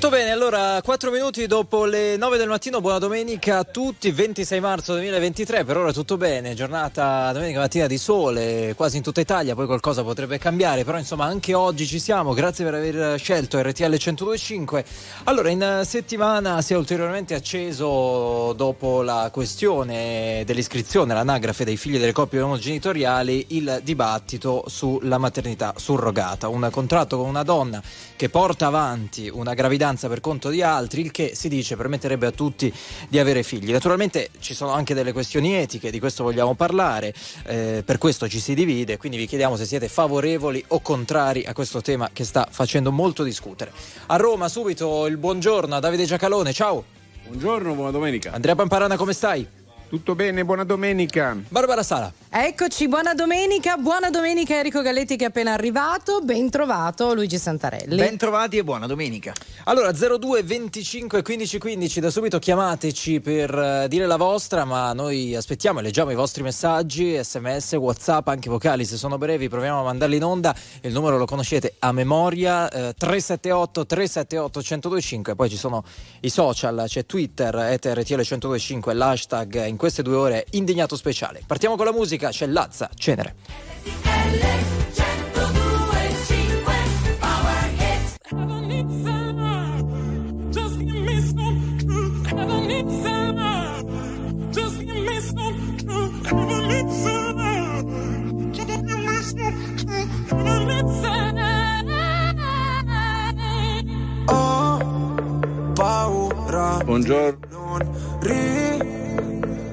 Molto bene, allora 4 minuti dopo le 9 del mattino, buona domenica a tutti, 26 marzo 2023, per ora tutto bene, giornata domenica mattina di sole quasi in tutta Italia, poi qualcosa potrebbe cambiare, però insomma anche oggi ci siamo, grazie per aver scelto RTL 102.5. Allora in settimana si è ulteriormente acceso dopo la questione dell'iscrizione all'anagrafe dei figli delle coppie omogenitoriali il dibattito sulla maternità surrogata, un contratto con una donna che porta avanti una gravidanza per conto di altri, il che si dice permetterebbe a tutti di avere figli. Naturalmente ci sono anche delle questioni etiche, di questo vogliamo parlare, eh, per questo ci si divide, quindi vi chiediamo se siete favorevoli o contrari a questo tema che sta facendo molto discutere. A Roma subito il buongiorno a Davide Giacalone, ciao! Buongiorno, buona domenica. Andrea Pamparana, come stai? Tutto bene, buona domenica. Barbara Sala. Eccoci, buona domenica, buona domenica Enrico Galletti che è appena arrivato, ben trovato Luigi Santarelli. Ben trovati e buona domenica. Allora 02 25 15 15, da subito chiamateci per uh, dire la vostra, ma noi aspettiamo e leggiamo i vostri messaggi, sms, whatsapp, anche vocali se sono brevi, proviamo a mandarli in onda, il numero lo conoscete a memoria, uh, 378 378 1025, poi ci sono i social, c'è Twitter, RTL 1025, l'hashtag in queste due ore indignato speciale. Partiamo con la musica, c'è Lazza, Cenere. Ho paura Buongiorno. non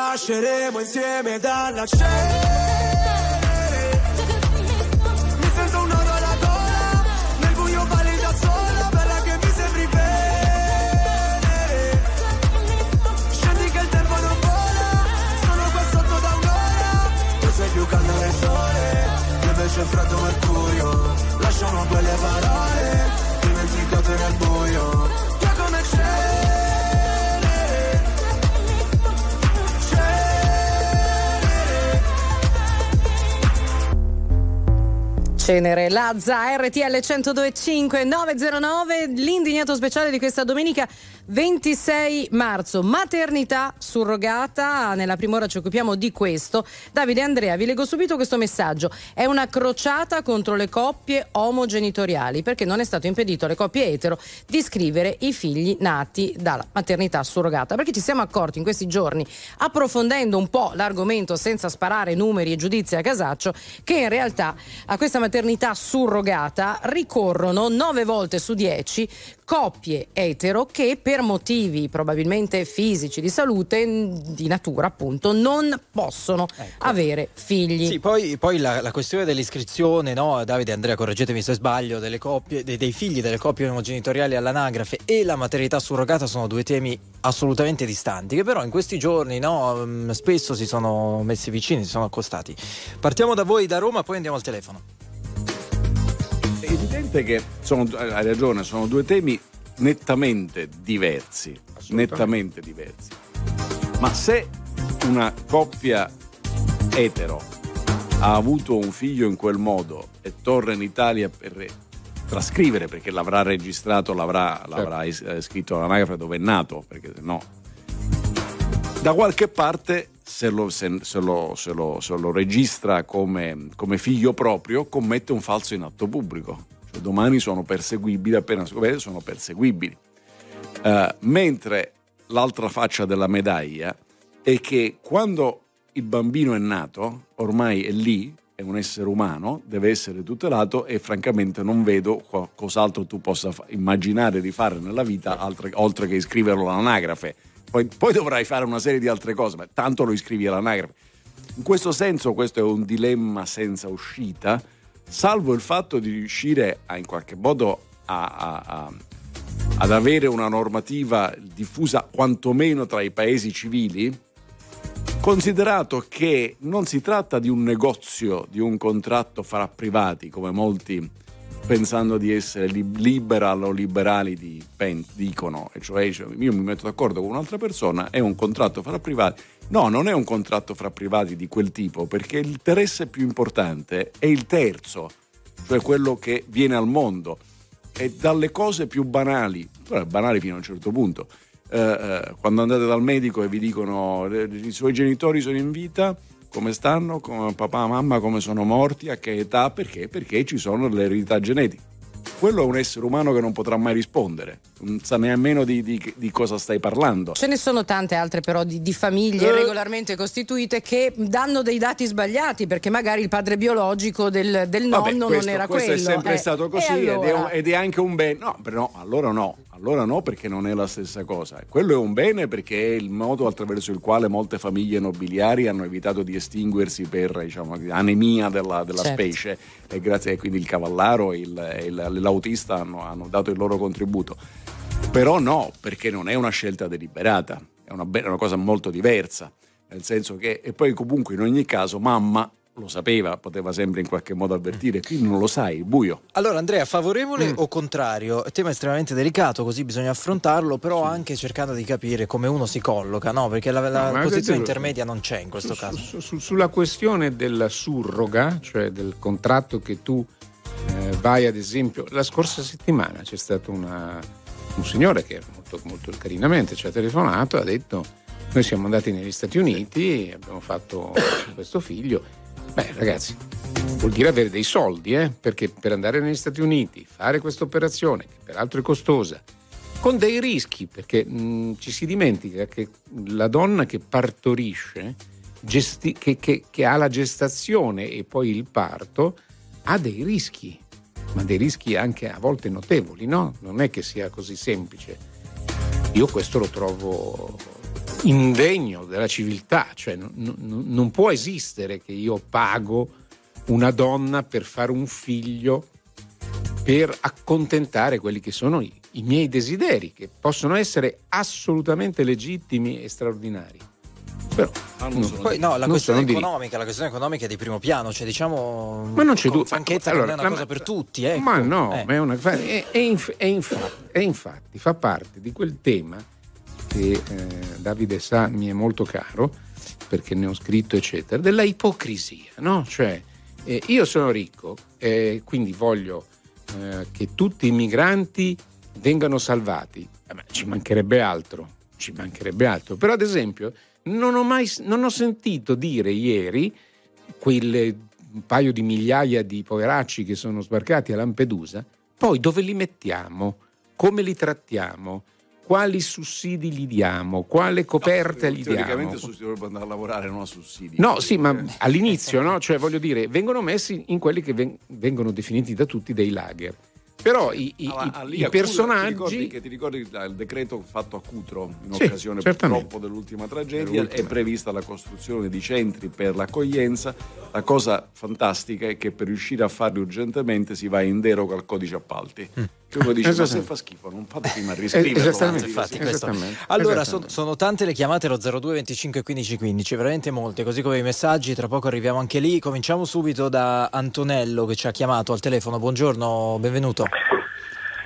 Rinasceremo insieme dalla cenere. Mi sento un alla gola, nel buio balli da sola, bella che mi sembri venere. Scendi che il tempo non vola, sono qua sotto da un'ora. Tu sei più caldo del sole, io invece freddo mercurio. Lasciamo quelle parole, Cenere, Lazza, RTL 1025 909, l'indignato speciale di questa domenica 26 marzo, maternità surrogata. Nella prima ora ci occupiamo di questo. Davide Andrea, vi leggo subito questo messaggio. È una crociata contro le coppie omogenitoriali perché non è stato impedito alle coppie etero di iscrivere i figli nati dalla maternità surrogata. Perché ci siamo accorti in questi giorni, approfondendo un po' l'argomento senza sparare numeri e giudizi a casaccio, che in realtà a questa maternità surrogata ricorrono 9 volte su 10 coppie etero che per motivi probabilmente fisici, di salute, di natura appunto, non possono ecco. avere figli. Sì, poi, poi la, la, questione dell'iscrizione, no? Davide Andrea, correggetemi se sbaglio, delle coppie, dei, dei figli delle coppie omogenitoriali all'anagrafe e la maternità surrogata sono due temi assolutamente distanti, che però in questi giorni no, mm, spesso si sono messi vicini, si sono accostati. Partiamo da voi da Roma, poi andiamo al telefono evidente che sono, hai ragione, sono due temi nettamente diversi. Nettamente diversi. Ma se una coppia etero ha avuto un figlio in quel modo e torna in Italia per trascrivere perché l'avrà registrato, l'avrà, certo. l'avrà eh, scritto all'anagrafe dove è nato, perché se no da qualche parte se lo, se, se lo, se lo, se lo registra come, come, figlio proprio commette un falso in atto pubblico cioè, domani sono perseguibili, appena scoperte sono perseguibili. Uh, mentre l'altra faccia della medaglia è che quando il bambino è nato, ormai è lì, è un essere umano, deve essere tutelato e francamente non vedo cos'altro tu possa immaginare di fare nella vita altre, oltre che iscriverlo all'anagrafe. Poi, poi, dovrai fare una serie di altre cose, ma tanto lo iscrivi all'anagrafe. In questo senso questo è un dilemma senza uscita salvo il fatto di riuscire a, in qualche modo a, a, a, ad avere una normativa diffusa quantomeno tra i paesi civili, considerato che non si tratta di un negozio, di un contratto fra privati, come molti pensando di essere liberal o liberali di, dicono, e cioè io mi metto d'accordo con un'altra persona, è un contratto fra privati No, non è un contratto fra privati di quel tipo, perché l'interesse più importante è il terzo, cioè quello che viene al mondo. E dalle cose più banali, banali fino a un certo punto, eh, eh, quando andate dal medico e vi dicono eh, i suoi genitori sono in vita, come stanno, come papà mamma, come sono morti, a che età, perché? Perché ci sono le eredità genetiche quello è un essere umano che non potrà mai rispondere, non sa nemmeno di, di, di cosa stai parlando. Ce ne sono tante altre però di, di famiglie eh. regolarmente costituite che danno dei dati sbagliati perché magari il padre biologico del, del nonno Vabbè, questo, non era questo quello. Questo è sempre eh. stato così allora? ed, è un, ed, è anche un bene. No, però allora no, allora no perché non è la stessa cosa. Quello è un bene perché è il modo attraverso il quale molte famiglie nobiliari hanno evitato di estinguersi per diciamo, anemia della, della certo. specie e grazie a quindi il cavallaro e il, il, l'autista hanno, hanno, dato il loro contributo. Però no, perché non è una scelta deliberata, è una, è una cosa molto diversa, nel senso che, e poi comunque in ogni caso mamma lo sapeva, poteva sempre in qualche modo avvertire, qui non lo sai, buio. Allora Andrea, favorevole mm. o contrario? Il tema è estremamente delicato, così bisogna affrontarlo, però sì. anche cercando di capire come uno si colloca, no? Perché la, la no, posizione intermedia non c'è in questo su, caso. Su, su, sulla questione della surroga, cioè del contratto che tu eh, vai ad esempio, la scorsa settimana c'è stato una, un signore che molto, molto carinamente ci ha telefonato e ha detto noi siamo andati negli Stati Uniti, abbiamo fatto questo figlio Beh, ragazzi, vuol dire avere dei soldi, eh? Perché per andare negli Stati Uniti, fare questa operazione, che peraltro è costosa, con dei rischi, perché mh, ci si dimentica che la donna che partorisce, gesti- che, che, che ha la gestazione e poi il parto, ha dei rischi, ma dei rischi anche a volte notevoli, no? Non è che sia così semplice. Io questo lo trovo indegno della civiltà, cioè non, non, non può esistere che io pago una donna per fare un figlio per accontentare quelli che sono i, i, miei desideri, che possono essere assolutamente legittimi e straordinari. Però ah, non poi no, la questione economica, la questione economica è di primo piano, cioè diciamo ma non c'è dubbio. Franchezza allora, non è una cosa per tutti, ecco. Ma no, eh. ma è, una, è, è, inf, è, infatti, è infatti fa parte di quel tema che eh, Davide sa mi è molto caro perché ne ho scritto eccetera, della ipocrisia, no? Cioè eh, io sono ricco e quindi voglio eh, che tutti i migranti vengano salvati. Eh beh, ci mancherebbe altro, ci mancherebbe altro. Però ad esempio non ho mai non ho sentito dire ieri un paio di migliaia di poveracci che sono sbarcati a Lampedusa, poi dove li mettiamo? Come li trattiamo? Quali sussidi gli diamo, quale coperta no, gli diamo. Teoricamente sussidi dovrebbero andare a lavorare, non a sussidi. No, sì, ma all'inizio, no? Cioè, voglio dire, vengono messi in quelli che vengono definiti da tutti dei lager. Però i, i, allora, i, i personaggi. Ti ricordi, che ti ricordi il decreto fatto a Cutro in sì, occasione purtroppo dell'ultima tragedia? È prevista la costruzione di centri per l'accoglienza. La cosa fantastica è che per riuscire a farli urgentemente si va in deroga al codice appalti. Mm. Che uno dice: Ma se fa schifo, non fate prima riscriverlo. Esattamente, infatti, esattamente. Allora, sono, sono tante le chiamate allo 02 25 15 15, veramente molte, così come i messaggi. Tra poco arriviamo anche lì. Cominciamo subito da Antonello che ci ha chiamato al telefono. Buongiorno, benvenuto.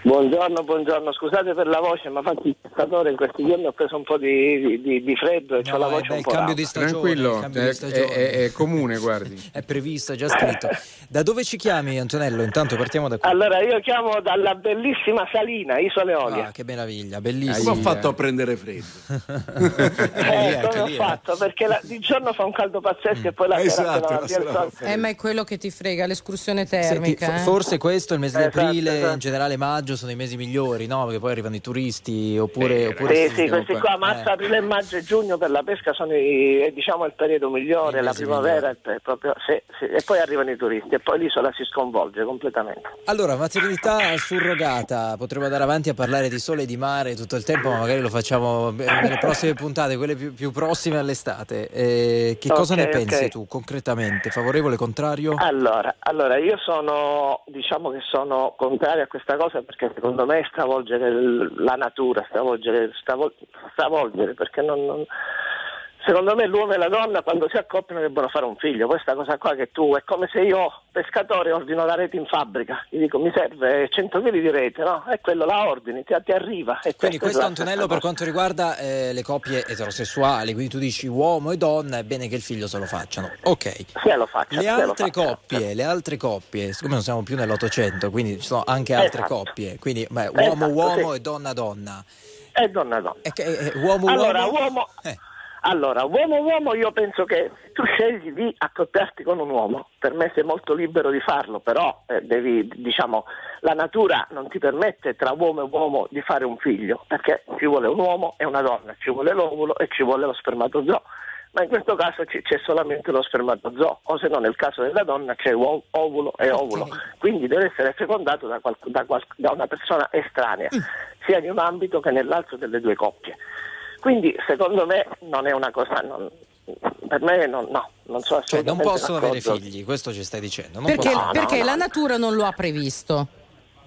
Buongiorno, buongiorno, scusate per la voce, ma infatti il pescatore in questi giorni ho preso un po' di, di, di freddo e no, ho la voce beh, un po' cambio di stagione, Tranquillo, cambio è, di stagione. È, è, comune, guardi. è previsto, è già scritto. Da dove ci chiami Antonello? Intanto partiamo da qui. Allora, io chiamo dalla bellissima Salina, Isole Olie. Ah, che meraviglia, bellissima. Come ho fatto a prendere freddo? eh, come ho fatto? Perché la, di giorno fa un caldo pazzesco mm. e poi la esatto, sera se la, la Eh, ma è quello che ti frega, l'escursione termica. Senti, eh? Forse questo, il mese esatto, di aprile, esatto. in generale maggio, sono i mesi migliori no? Perché poi arrivano i turisti oppure... Eh, oppure sì, sì, questi qua, marzo, eh. aprile, maggio e giugno per la pesca sono i, diciamo, il periodo migliore, la primavera è proprio, sì, sì, e poi arrivano i turisti e poi l'isola si sconvolge completamente. Allora, maternità surrogata, potremmo andare avanti a parlare di sole e di mare tutto il tempo, ma magari lo facciamo nelle prossime puntate, quelle più, più prossime all'estate. Eh, che okay, cosa ne pensi okay. tu concretamente? Favorevole, contrario? Allora, allora, io sono, diciamo che sono contrario a questa cosa perché secondo me è stravolgere la natura, stravolgere, stravolgere perché non, non, secondo me l'uomo e la donna quando si accoppiano debbono fare un figlio, questa cosa qua che tu è come se io pescatore ordino la rete in fabbrica, gli dico mi serve 100 kg di rete, no? E quello la ordini, ti, ti arriva. Quindi questo Antonello per quanto riguarda eh, le coppie eterosessuali, quindi tu dici uomo e donna è bene che il figlio se lo facciano. Ok. Se lo faccia, le altre coppie, le altre coppie, siccome non siamo più nell'Ottocento, quindi ci sono anche altre esatto. coppie, quindi beh, uomo esatto, uomo sì. e donna donna. E donna donna. E che, eh, uomo allora, uomo. uomo... Allora, uomo-uomo io penso che tu scegli di accoppiarti con un uomo, per me sei molto libero di farlo, però eh, devi, diciamo, la natura non ti permette tra uomo e uomo di fare un figlio, perché ci vuole un uomo e una donna, ci vuole l'ovulo e ci vuole lo spermatozoo. Ma in questo caso c'è solamente lo spermatozoo, o se no nel caso della donna c'è ovulo e ovulo. Quindi deve essere fecondato da, qual- da, qual- da una persona estranea, mm. sia in un ambito che nell'altro delle due coppie. Quindi secondo me non è una cosa, non, per me non, no, non so cioè, non possono avere figli, questo ci stai dicendo. perché, no, perché no, la natura non lo ha previsto?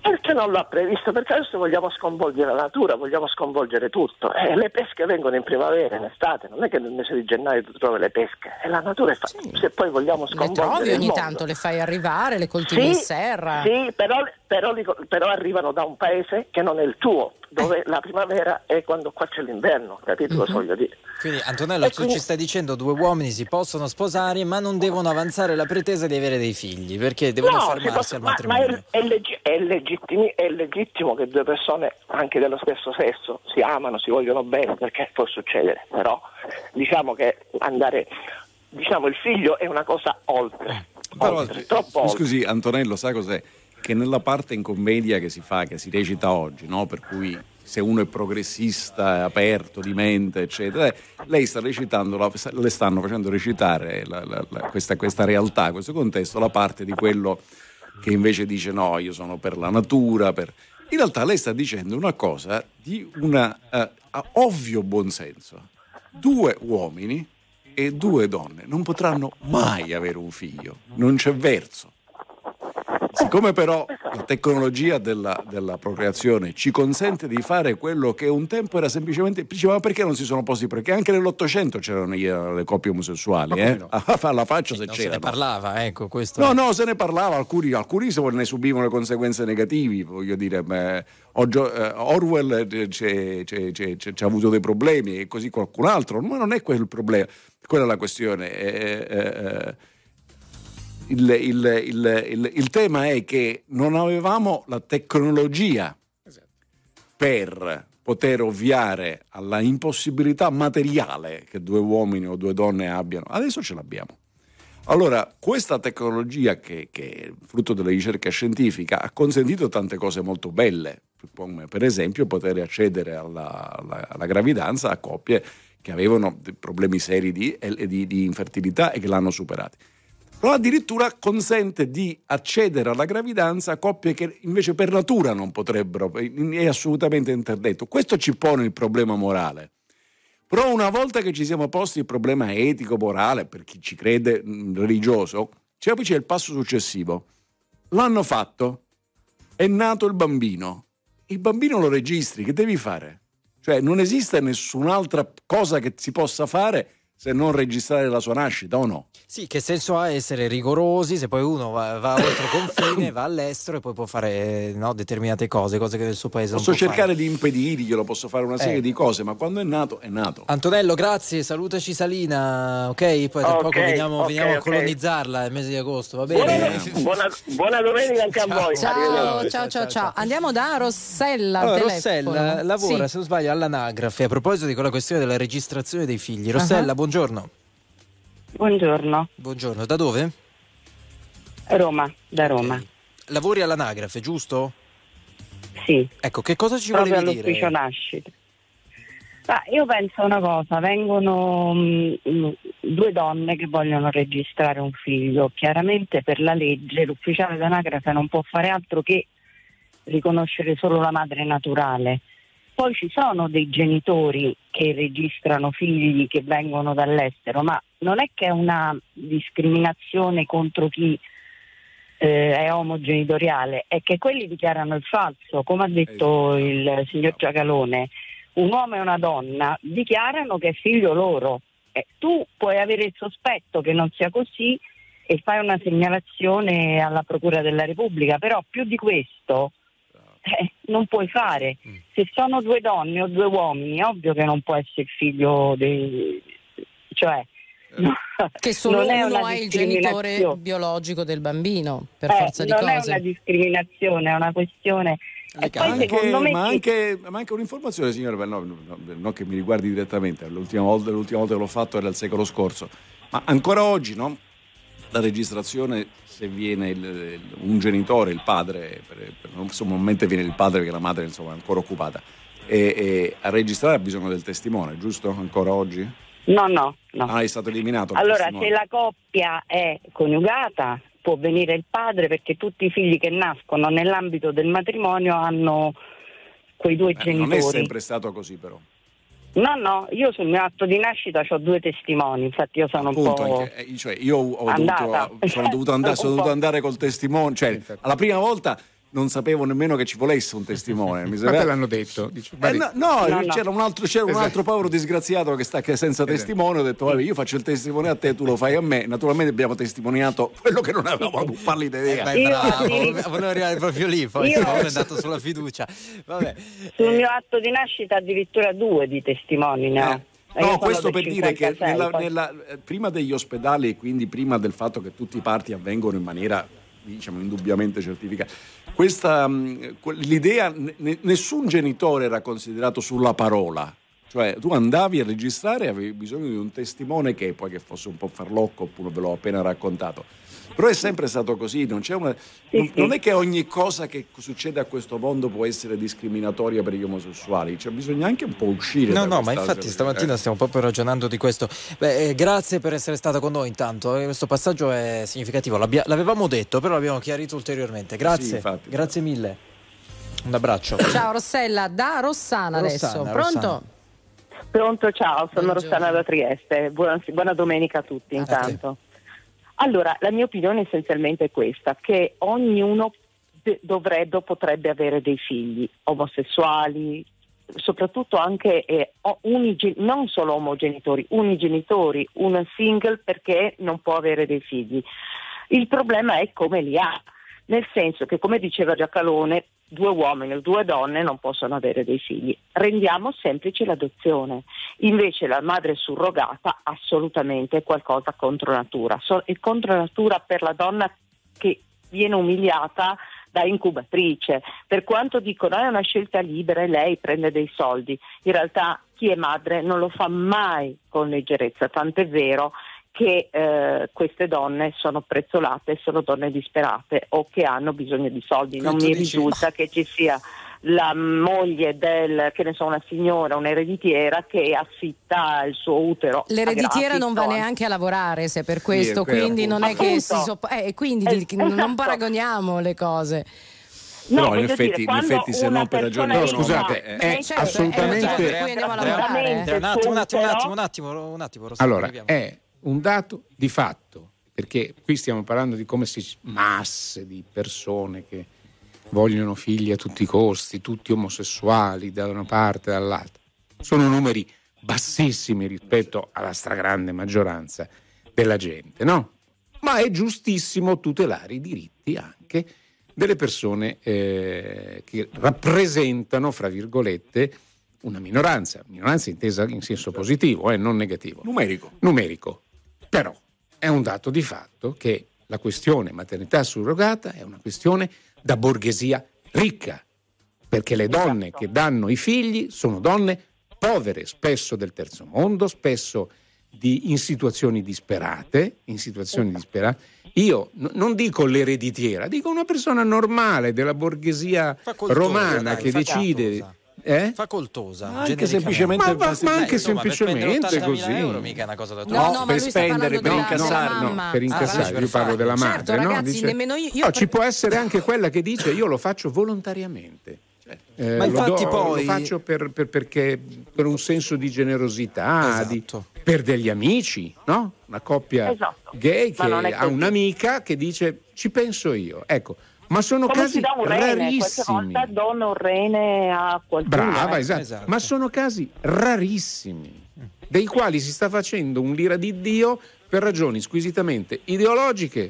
Perché non l'ha previsto? Perché adesso vogliamo sconvolgere la natura, vogliamo sconvolgere tutto. Eh, le pesche vengono in primavera, in estate, non è che nel mese di gennaio tu trovi le pesche, è la natura. Fa... Sì. Se poi vogliamo sconvolgere. Le trovi ogni mondo. tanto, le fai arrivare, le coltivi sì, in serra. Sì, però, però, però, arrivano da un paese che non è il tuo, dove la primavera è quando qua c'è l'inverno, capito mm-hmm. cosa mhm. voglio dire? Quindi Antonella, tu quindi... ci stai dicendo due uomini si possono sposare, ma non devono avanzare la pretesa di avere dei figli, perché devono no, fermarsi posso, al matrimonio. Ma, ma è, è, leggi- è, legittimi, è legittimo che due persone anche dello stesso sesso si amano, si vogliono bene, perché può succedere, però diciamo che andare, diciamo il figlio è una cosa oltre. Però, oltre, troppo scusi oltre. Antonello, sa cos'è? Che nella parte in commedia che si fa, che si recita oggi, no? per cui se uno è progressista, è aperto di mente, eccetera, lei sta recitando, le stanno facendo recitare la, la, questa, questa realtà, questo contesto, la parte di quello che invece dice no, io sono per la natura, per... in realtà lei sta dicendo una cosa di un uh, ovvio buonsenso. Due uomini e due donne non potranno mai avere un figlio, non c'è verso. Siccome però la tecnologia della, della, procreazione ci consente di fare quello che un tempo era semplicemente. Diceva, ma perché non si sono posti? Perché anche nell'Ottocento c'erano le coppie omosessuali, eh? No? alla faccia se non c'era. Se ne parlava, ecco questo. No, no, se ne parlava, alcuni, alcuni ne subivano le conseguenze negative, voglio dire. Beh, eh, Orwell ci ha avuto dei problemi e così qualcun altro, ma non è quello il problema, quella è la questione. Eh, eh, il, il, il, il, tema è che non avevamo la tecnologia esatto. per poter ovviare alla impossibilità materiale che due uomini o due donne abbiano. Adesso ce l'abbiamo. Allora, questa tecnologia che, che, è frutto della ricerca scientifica ha consentito tante cose molto belle, come per esempio poter accedere alla, alla, alla gravidanza a coppie che avevano problemi seri di, di, di infertilità e che l'hanno superati però addirittura consente di accedere alla gravidanza a coppie che invece per natura non potrebbero, è assolutamente interdetto. Questo ci pone il problema morale. Però una volta che ci siamo posti il problema etico, morale, per chi ci crede religioso, cioè poi il passo successivo. L'hanno fatto, è nato il bambino. Il bambino lo registri, che devi fare? Cioè non esiste nessun'altra cosa che si possa fare se non registrare la sua nascita o no? Sì, che senso ha essere rigorosi se poi uno va, va oltre confine, va all'estero e poi può fare no, determinate cose, cose che nel suo paese posso non può cercare fare. di impedirglielo, posso fare una serie eh. di cose, ma quando è nato è nato. Antonello, grazie, salutaci Salina, ok? Poi tra okay, poco veniamo, okay, veniamo okay. a colonizzarla il mese di agosto, va bene? Buona, buona, buona domenica anche ciao. a voi. Ciao, ciao, ciao, ciao, ciao, Andiamo da Rossella. Allora, Rossella lavora, sì. se non sbaglio, all'anagrafe a proposito di quella questione della registrazione dei figli. Rossella, uh-huh. Buongiorno. Buongiorno. Buongiorno, da dove? Roma, da Roma. Okay. Lavori all'anagrafe, giusto? Sì. Ecco, che cosa ci Proprio volevi dire? all'ufficio nascita. Ah, io penso una cosa, vengono mh, mm, due donne che vogliono registrare un figlio, chiaramente per la legge l'ufficiale d'anagrafe non può fare altro che riconoscere solo la madre naturale poi ci sono dei genitori che registrano figli che vengono dall'estero, ma non è che è una discriminazione contro chi eh, è omogenitoriale, è che quelli dichiarano il falso, come ha detto esatto. il signor Giacalone, un uomo e una donna dichiarano che è figlio loro. Eh, tu puoi avere il sospetto che non sia così e fai una segnalazione alla Procura della Repubblica, però più di questo eh, non puoi fare. Mm. Se sono due donne o due uomini, è ovvio che non può essere figlio dei... cioè... Eh. No, che solo uno è il genitore biologico del bambino, per eh, forza di non cose. Non è una discriminazione, è una questione... Anche, ma, anche, ma, anche, un'informazione, signore, no, no, non che mi riguardi direttamente, l'ultima volta, l'ultima volta, che l'ho fatto era il secolo scorso, ma ancora oggi no? la registrazione se viene il, un genitore, il padre, per, per, normalmente viene il padre perché la madre insomma, è ancora occupata, e, e a registrare ha bisogno del testimone, giusto? Ancora oggi? No, no, no. Ah, è stato eliminato. Allora, se la coppia è coniugata, può venire il padre perché tutti i figli che nascono nell'ambito del matrimonio hanno quei due eh, genitori. Non è sempre stato così, però. No, no, io sul mio atto di nascita ho due testimoni, infatti io sono Appunto, un po'. Anche, eh, cioè io ho dovuto, sono dovuto andare, sono dovuto andare col testimone, cioè alla prima volta non sapevo nemmeno che ci volesse un testimone. Mi sapeva... Ma te l'hanno detto? Dice, eh, no, no, no, c'era, un altro, c'era esatto. un altro, povero disgraziato che sta senza esatto. testimone. Ho detto, vabbè, io faccio il testimone a te, tu lo fai a me. Naturalmente abbiamo testimoniato quello che non avevamo pallida idea. Eh, bravo, volevo arrivare proprio lì, poi io... è andato sulla fiducia. Vabbè. Sul mio atto di nascita addirittura due di testimoni ne ho. Eh. No, questo per 56, dire che nella, nella, eh, prima degli ospedali e quindi prima del fatto che tutti i parti avvengono in maniera diciamo indubbiamente certificata, questa, mm, l'idea, nessun genitore era considerato sulla parola, cioè tu andavi a registrare e avevi bisogno di un testimone che poi che fosse un po' farlocco, oppure ve l'ho appena raccontato. Però è sempre stato così, non, una, sì, non, sì. non, è che ogni cosa che succede a questo mondo può essere discriminatoria per gli omosessuali, cioè bisogna anche un po' uscire. No, no, ma infatti stamattina eh. stiamo proprio ragionando di questo. Beh, eh, grazie per essere stata con noi intanto, eh, questo passaggio è significativo, L'abbia, l'avevamo detto, però l'abbiamo chiarito ulteriormente. Grazie, sì, infatti, grazie mille. Un abbraccio. Ciao Rossella, da Rossana, Rossana adesso. Pronto? Rossana. Pronto, ciao, sono Buongiorno. Rossana da Trieste. Buona, buona domenica a tutti intanto. Allora, la mia opinione essenzialmente è questa, che ognuno dovrebbe o potrebbe avere dei figli omosessuali, soprattutto anche eh, unigi- non solo omogenitori, unigenitori, un single perché non può avere dei figli. Il problema è come li ha, nel senso che come diceva Giacalone, due uomini o due donne non possono avere dei figli. Rendiamo semplice l'adozione. Invece la madre surrogata assolutamente è qualcosa contro natura. È contro natura per la donna che viene umiliata da incubatrice. Per quanto dicono è una scelta libera e lei prende dei soldi, in realtà chi è madre non lo fa mai con leggerezza, tant'è vero che eh, queste donne sono prezzolate, sono donne disperate o che hanno bisogno di soldi. Non mi dici, risulta che ci sia la moglie del, che ne so, una signora, un'ereditiera che affitta il suo utero. L'ereditiera non va neanche a lavorare se per questo, quello quindi non è che si soppo- eh, quindi Eh, di- non esatto. paragoniamo le cose. No, Però in effetti- dire, in effetti se non per ragioni No, scusate, è certo, assolutamente- eh, per cui andiamo a lavorare. veramente Andrea, un attimo, un attimo, un attimo, un attimo, Allora, è un dato di fatto, perché qui stiamo parlando di come si masse di persone che vogliono figli a tutti i costi, tutti omosessuali da una parte e dall'altra. Sono numeri bassissimi rispetto alla stragrande maggioranza della gente, no? Ma è giustissimo tutelare i diritti anche delle persone eh, che rappresentano, fra virgolette, una minoranza, minoranza intesa in senso positivo, eh, non negativo Numerico. numerico. Però è un dato di fatto che la questione maternità surrogata è una questione da borghesia ricca, perché le donne che danno i figli sono donne povere, spesso del terzo mondo, spesso di- in situazioni disperate, in situazioni disperate. Io n- non dico l'ereditiera, dico una persona normale della borghesia romana che decide. Eh? Facoltosa. Ma anche semplicemente Ma- ma- ma anche insomma, per semplicemente spendere 80.000 così. euro mica è una cosa da No, no, per spendere, per incassare, No, per Ah, incassare, per io parlo della madre. Certo, no? ragazzi, Dice- nemmeno io- io No, per- ci può essere anche quella che dice io lo faccio volontariamente. Eh, Ma lo infatti do- poi- lo faccio per, per- perché, per un senso di generosità, di- Esatto. per degli amici, no? Una coppia Esatto. gay che ha un'amica che dice ci penso io. Ecco, ma sono Come casi si dà un rene, rarissimi. volta dona un rene a qualcuno. Brava, eh. esatto. Esatto. Ma sono casi rarissimi, dei quali si sta facendo un l'ira di Dio per ragioni squisitamente ideologiche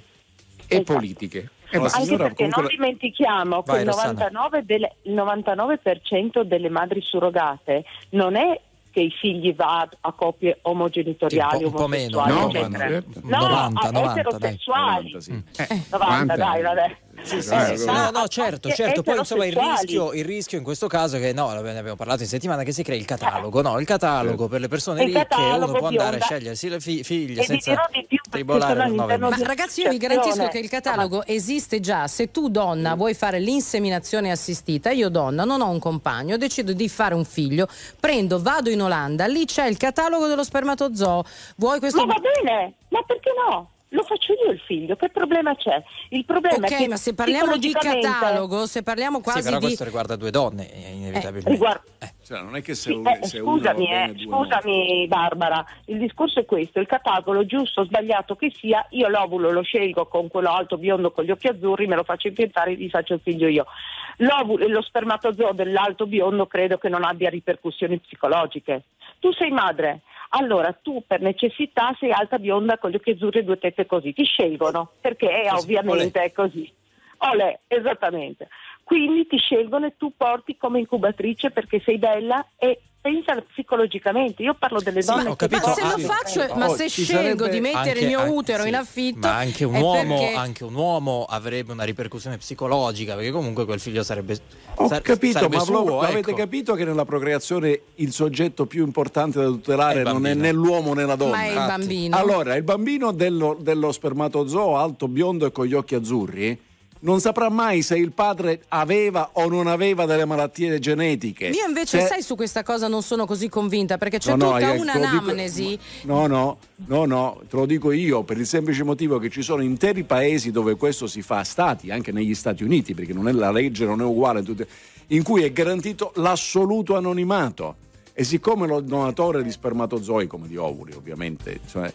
e Esatto. politiche. E basta. Anche signora, perché non dimentichiamo che Vai, il Rossana. 99, delle- il 99% delle madri surrogate non è che i figli vadano a coppie omogenitoriali, Sì, un po', un po' meno, no? eccetera. Certo. No, 90, a 90, eterosessuali. 90, sì. Eh, 90, dai, vabbè. Sì, sì, sì. No, no, certo, certo. Poi insomma il rischio, il rischio in questo caso è che no, ne abbiamo parlato in settimana, che si crea il catalogo, no? Il catalogo per le persone Il ricche, uno può andare a scegliersi le fi- figlie E senza di più, tribolare sono per nove all'interno mesi. Ma ragazzi, io vi garantisco che il catalogo esiste già. Se tu, donna, vuoi fare l'inseminazione assistita, io, donna, non ho un compagno, decido di fare un figlio, prendo, vado in Olanda, lì c'è il catalogo dello spermatozoo. Vuoi questo? Ma va bene, ma perché no? Lo faccio io il figlio, che problema c'è? Il problema è Ok, che ma se parliamo di catalogo, se parliamo Sì, quasi però di. questo riguarda due donne, eh, inevitabilmente. Riguarda- Cioè, non è che se, Sì, uno- eh, se scusami, eh, no. scusami Barbara, il discorso è questo, il catalogo giusto o sbagliato che sia, io l'ovulo lo scelgo con quello alto biondo con gli occhi azzurri, me lo faccio impiantare e gli faccio il figlio io. L'ovulo e lo spermatozoo dell'alto biondo credo che non abbia ripercussioni psicologiche. Tu sei madre, allora tu per necessità sei alta bionda con gli occhi azzurri e due tette così, ti scelgono perché Così, ovviamente è così. Olè, esattamente. Quindi ti scelgono e tu porti come incubatrice perché sei bella e pensa psicologicamente. Io parlo delle Sì, donne che capito. Ma se Ah, lo sì. faccio, ma Oh, se scelgo di mettere Anche- il mio anche- utero sì, in affitto, ma anche un, uomo, perché- anche un uomo avrebbe una ripercussione psicologica perché comunque quel figlio sarebbe Ho sar- capito, sarebbe ma suo, lo- avete ecco. capito che nella procreazione il soggetto più importante da tutelare È non è né l'uomo né la donna? Ma è il bambino. Allora, il bambino dello, dello spermatozoo alto biondo e con gli occhi azzurri non saprà mai se il padre aveva o non aveva delle malattie genetiche. Io invece, Se- sai, su questa cosa non sono così convinta perché c'è No, no, tutta io te lo dico- un'anamnesi. No, no, no, no, te lo dico io per il semplice motivo che ci sono interi paesi dove questo si fa, stati, anche negli Stati Uniti, perché non è la legge, non è uguale, in cui è garantito l'assoluto anonimato. E siccome lo donatore di spermatozoi, come di ovuli ovviamente, cioè,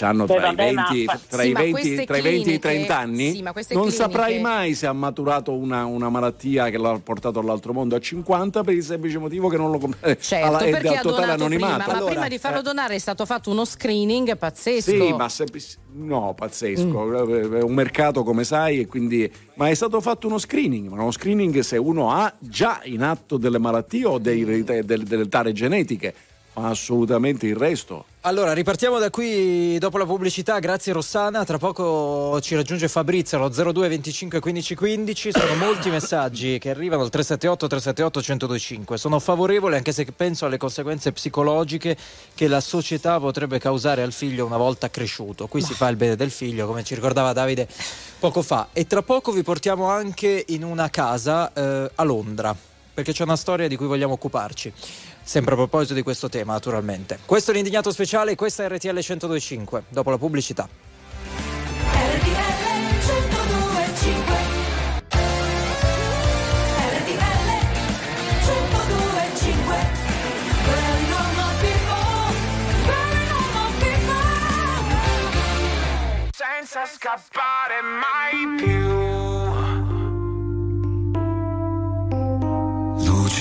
hanno tra, i vabbè, ma 20, fa- tra sì, i ma 20 queste tra i 20 e i cliniche- 30 anni, sì, non cliniche- saprai mai se ha maturato una, una malattia che l'ha portato all'altro mondo a 50 per il semplice motivo che non lo compra Certo, alla- è ha totale donato prima, anonimato. ma Allora, prima di farlo eh, donare è stato fatto uno screening pazzesco. sì, ma se- no, pazzesco. Mm. È un mercato come sai, e quindi. Ma è stato fatto uno screening, ma uno screening se uno ha già in atto delle malattie o dei- del- delle tare genetiche, ma assolutamente il resto. Allora, ripartiamo da qui dopo la pubblicità. Grazie Rossana. Tra poco ci raggiunge Fabrizio allo 02 25 15 15. Sono molti messaggi che arrivano al 378 378 1025. Sono favorevole anche se penso alle conseguenze psicologiche che la società potrebbe causare al figlio una volta cresciuto. Qui si fa il bene del figlio, come ci ricordava Davide poco fa. E tra poco vi portiamo anche in una casa eh, a Londra, perché c'è una storia di cui vogliamo occuparci. Sempre a proposito di questo tema, naturalmente. Questo è l'indignato speciale, questa è RTL 1025, dopo la pubblicità. Senza scappare mai più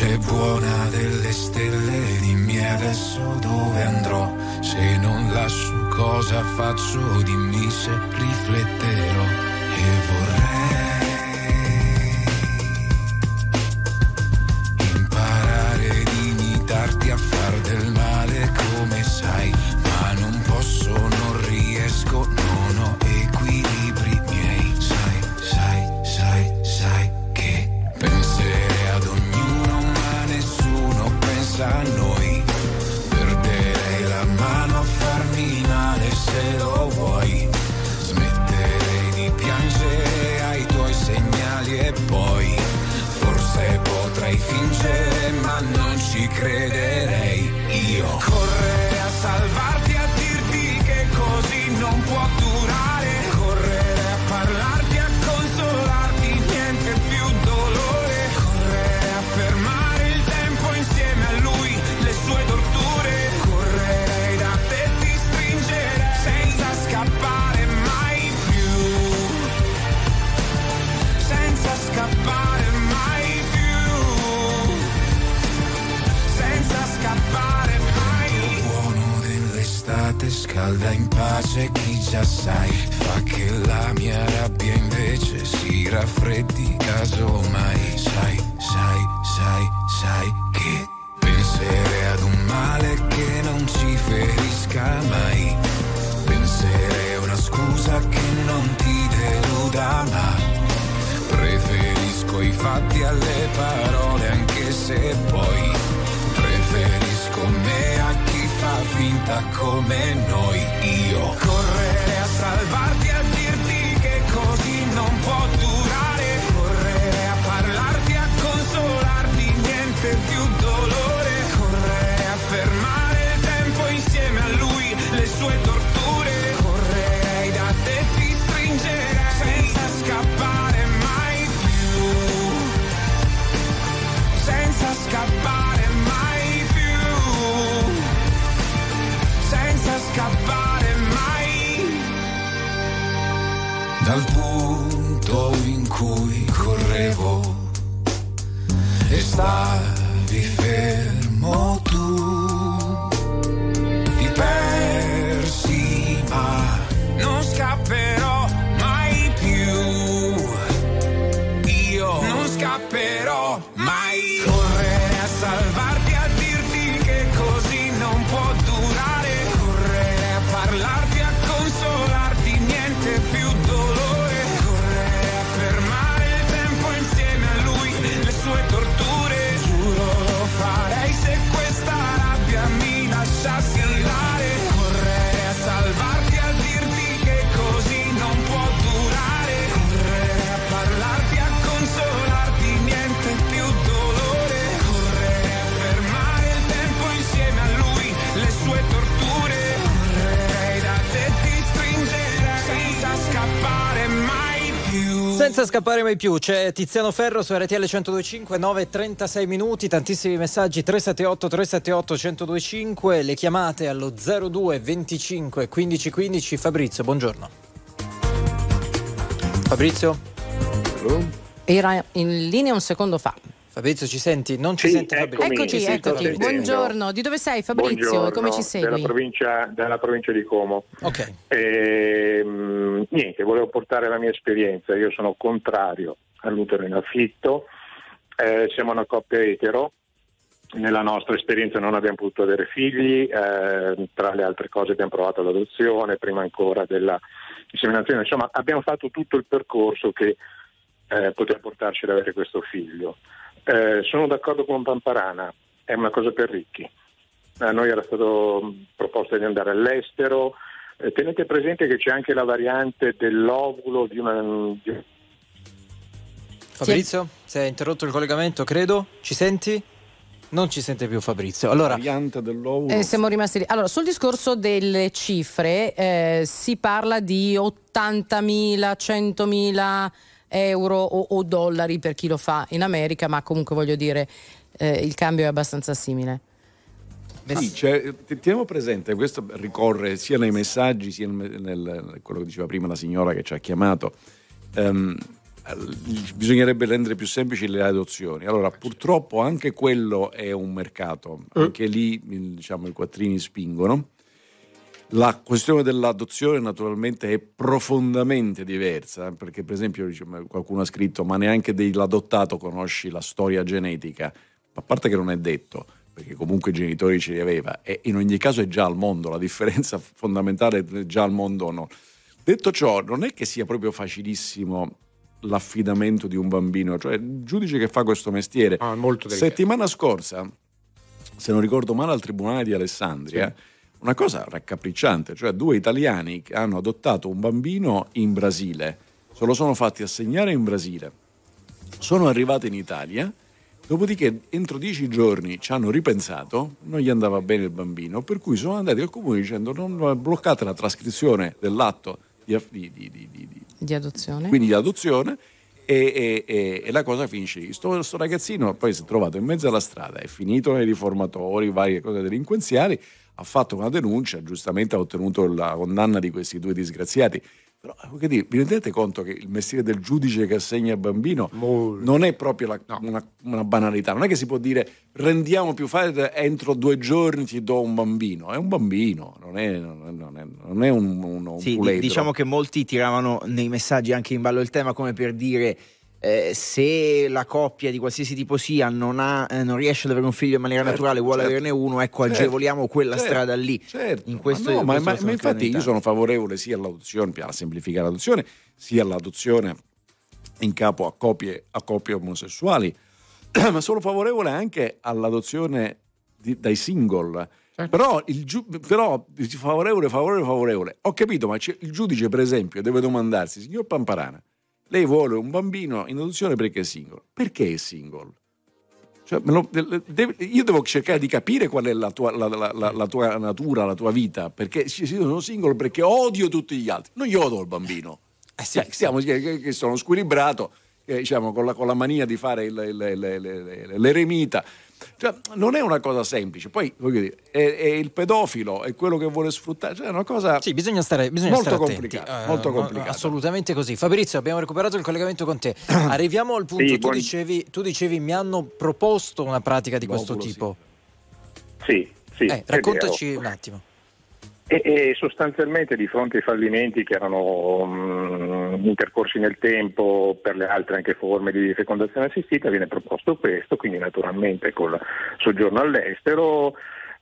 luce buona delle stelle, dimmi adesso dove andrò. Se non lascio cosa faccio, dimmi se rifletterò e vorrei imparare ad imitarti a far del male pensa a noi. Perderei la mano a farmi male se lo vuoi. Smetterei di piangere ai tuoi segnali e poi forse potrei fingere ma non ci crederei. Scalda in pace chi già sai. Fa che la mia rabbia invece si raffreddi casomai. Sai, sai, sai, sai che penserei ad un male che non ci ferisca mai. Penserei a una scusa che non ti deluda ma Preferisco i fatti alle parole anche se finta come noi. Io correre a salvarti a dirti che così non può durare. Correre a parlarti a consolarti, niente più e Senza scappare mai più, c'è Tiziano Ferro su RTL 1025, 9.36 minuti, tantissimi messaggi 378 378 1025, le chiamate allo 02 25 15 15. Fabrizio, buongiorno. Fabrizio? Era in linea un secondo fa. Fabrizio, ci senti? Non ci Sì, sente Fabrizio. sì, eccoti. sto Buongiorno. Di dove sei Fabrizio Buongiorno, e come ci segui? Della provincia, della provincia di Como. Ok. Ehm, niente, volevo portare la mia esperienza. Io sono contrario all'utero in affitto, eh, siamo una coppia etero nella nostra esperienza non abbiamo potuto avere figli, eh, tra le altre cose abbiamo provato l'adozione, prima ancora della inseminazione, insomma abbiamo fatto tutto il percorso che eh, poteva portarci ad avere questo figlio. Eh, sono d'accordo con Pamparana, è una cosa per ricchi. A noi era stato proposto di andare all'estero, eh, tenete presente che c'è anche la variante dell'ovulo di una... Di... Fabrizio, si è interrotto il collegamento, credo. Ci senti? Non ci sente più Fabrizio. Allora, variante dell'ovulo. Eh, siamo rimasti lì. Allora, sul discorso delle cifre, eh, si parla di 80.000, 100.000 euro o, o, dollari per chi lo fa in America, ma comunque voglio dire, eh, il cambio è abbastanza simile. Sì, cioè, teniamo presente, questo ricorre sia nei messaggi sia nel, nel, quello che diceva prima la signora che ci ha chiamato. Um, bisognerebbe rendere più semplici le adozioni. Allora, purtroppo anche quello è un mercato, eh. anche lì diciamo, i quattrini spingono. La questione dell'adozione naturalmente è profondamente diversa, perché per esempio qualcuno ha scritto ma neanche dell'adottato conosci la storia genetica, a parte che non è detto, perché comunque i genitori ce li aveva e in ogni caso è già al mondo, la differenza fondamentale è già al mondo o no. Detto ciò, non è che sia proprio facilissimo l'affidamento di un bambino, cioè il giudice che fa questo mestiere. Ah, settimana scorsa, se non ricordo male, al Tribunale di Alessandria, sì. Una cosa raccapricciante, cioè due italiani che hanno adottato un bambino in Brasile, se lo sono fatti assegnare in Brasile, sono arrivati in Italia, dopodiché entro dieci giorni ci hanno ripensato, non gli andava bene il bambino, per cui sono andati al comune dicendo non bloccate la trascrizione dell'atto di, di, di, di adozione. Quindi di adozione. E, e, e, la cosa finisce lì. Sto, sto, ragazzino poi si è trovato in mezzo alla strada, è finito nei riformatori, varie cose delinquenziali, ha fatto una denuncia, giustamente ha ottenuto la condanna di questi due disgraziati. Però che dire, vi rendete conto che il mestiere del giudice che assegna il bambino Molto. non è proprio la, no. una, una, banalità, non è che si può dire rendiamo più facile entro due giorni ti do un bambino, è un bambino, non è, non è, non è un, un, un sì, Diciamo che molti tiravano nei messaggi anche in ballo il tema come per dire eh, se la coppia di qualsiasi tipo sia non, ha, eh, non, riesce ad avere un figlio in maniera certo, naturale, vuole certo, averne uno, ecco, certo, agevoliamo quella certo, strada lì. Certo. In questo, ma, no, ma, ma, ma infatti io sono favorevole sia all'adozione, alla semplificare l'adozione, sia all'adozione in capo a coppie, a coppie omosessuali, ma sono favorevole anche all'adozione di, dai single. Certo. Però, il giu- però favorevole, favorevole, favorevole. Ho capito, ma il giudice, per esempio, deve domandarsi, signor Pamparana, lei vuole un bambino in adozione perché è single. Perché è single? Cioè, lo, deve, io devo cercare di capire qual è la tua, la, la, la tua, natura, la tua vita, perché io sono single perché odio tutti gli altri. Non io odio il bambino. Eh sì, stiamo, che sono squilibrato, eh, diciamo, con, la, con la mania di fare il, il, il, l'eremita. Cioè, non è una cosa semplice. Poi, voglio dire, è, è, il pedofilo, è quello che vuole sfruttare. Cioè, è una cosa. Sì, bisogna stare, bisogna molto stare complicata. Uh, molto complicata. Assolutamente così. Fabrizio, abbiamo recuperato il collegamento con te. Arriviamo al punto. Sì, tu, buon... dicevi, tu, dicevi, mi hanno proposto una pratica di questo Lobulo, tipo. Sì, sì. Eh, raccontaci un attimo. E, e, sostanzialmente di fronte ai fallimenti che erano mh, intercorsi nel tempo per le altre anche forme di fecondazione assistita viene proposto questo, quindi naturalmente col soggiorno all'estero.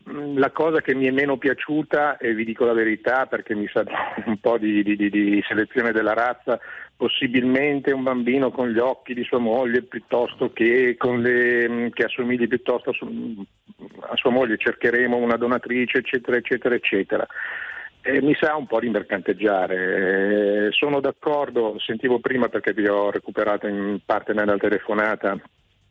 La cosa che mi è meno piaciuta, e vi dico la verità perché mi sa un po' di, di, di selezione della razza, possibilmente un bambino con gli occhi di sua moglie piuttosto che, le, che assomigli piuttosto a, su, a, sua moglie, cercheremo una donatrice eccetera eccetera eccetera. Eh, mi sa un po' di mercanteggiare. Eh, sono d'accordo, sentivo prima perché vi ho recuperato in parte nella telefonata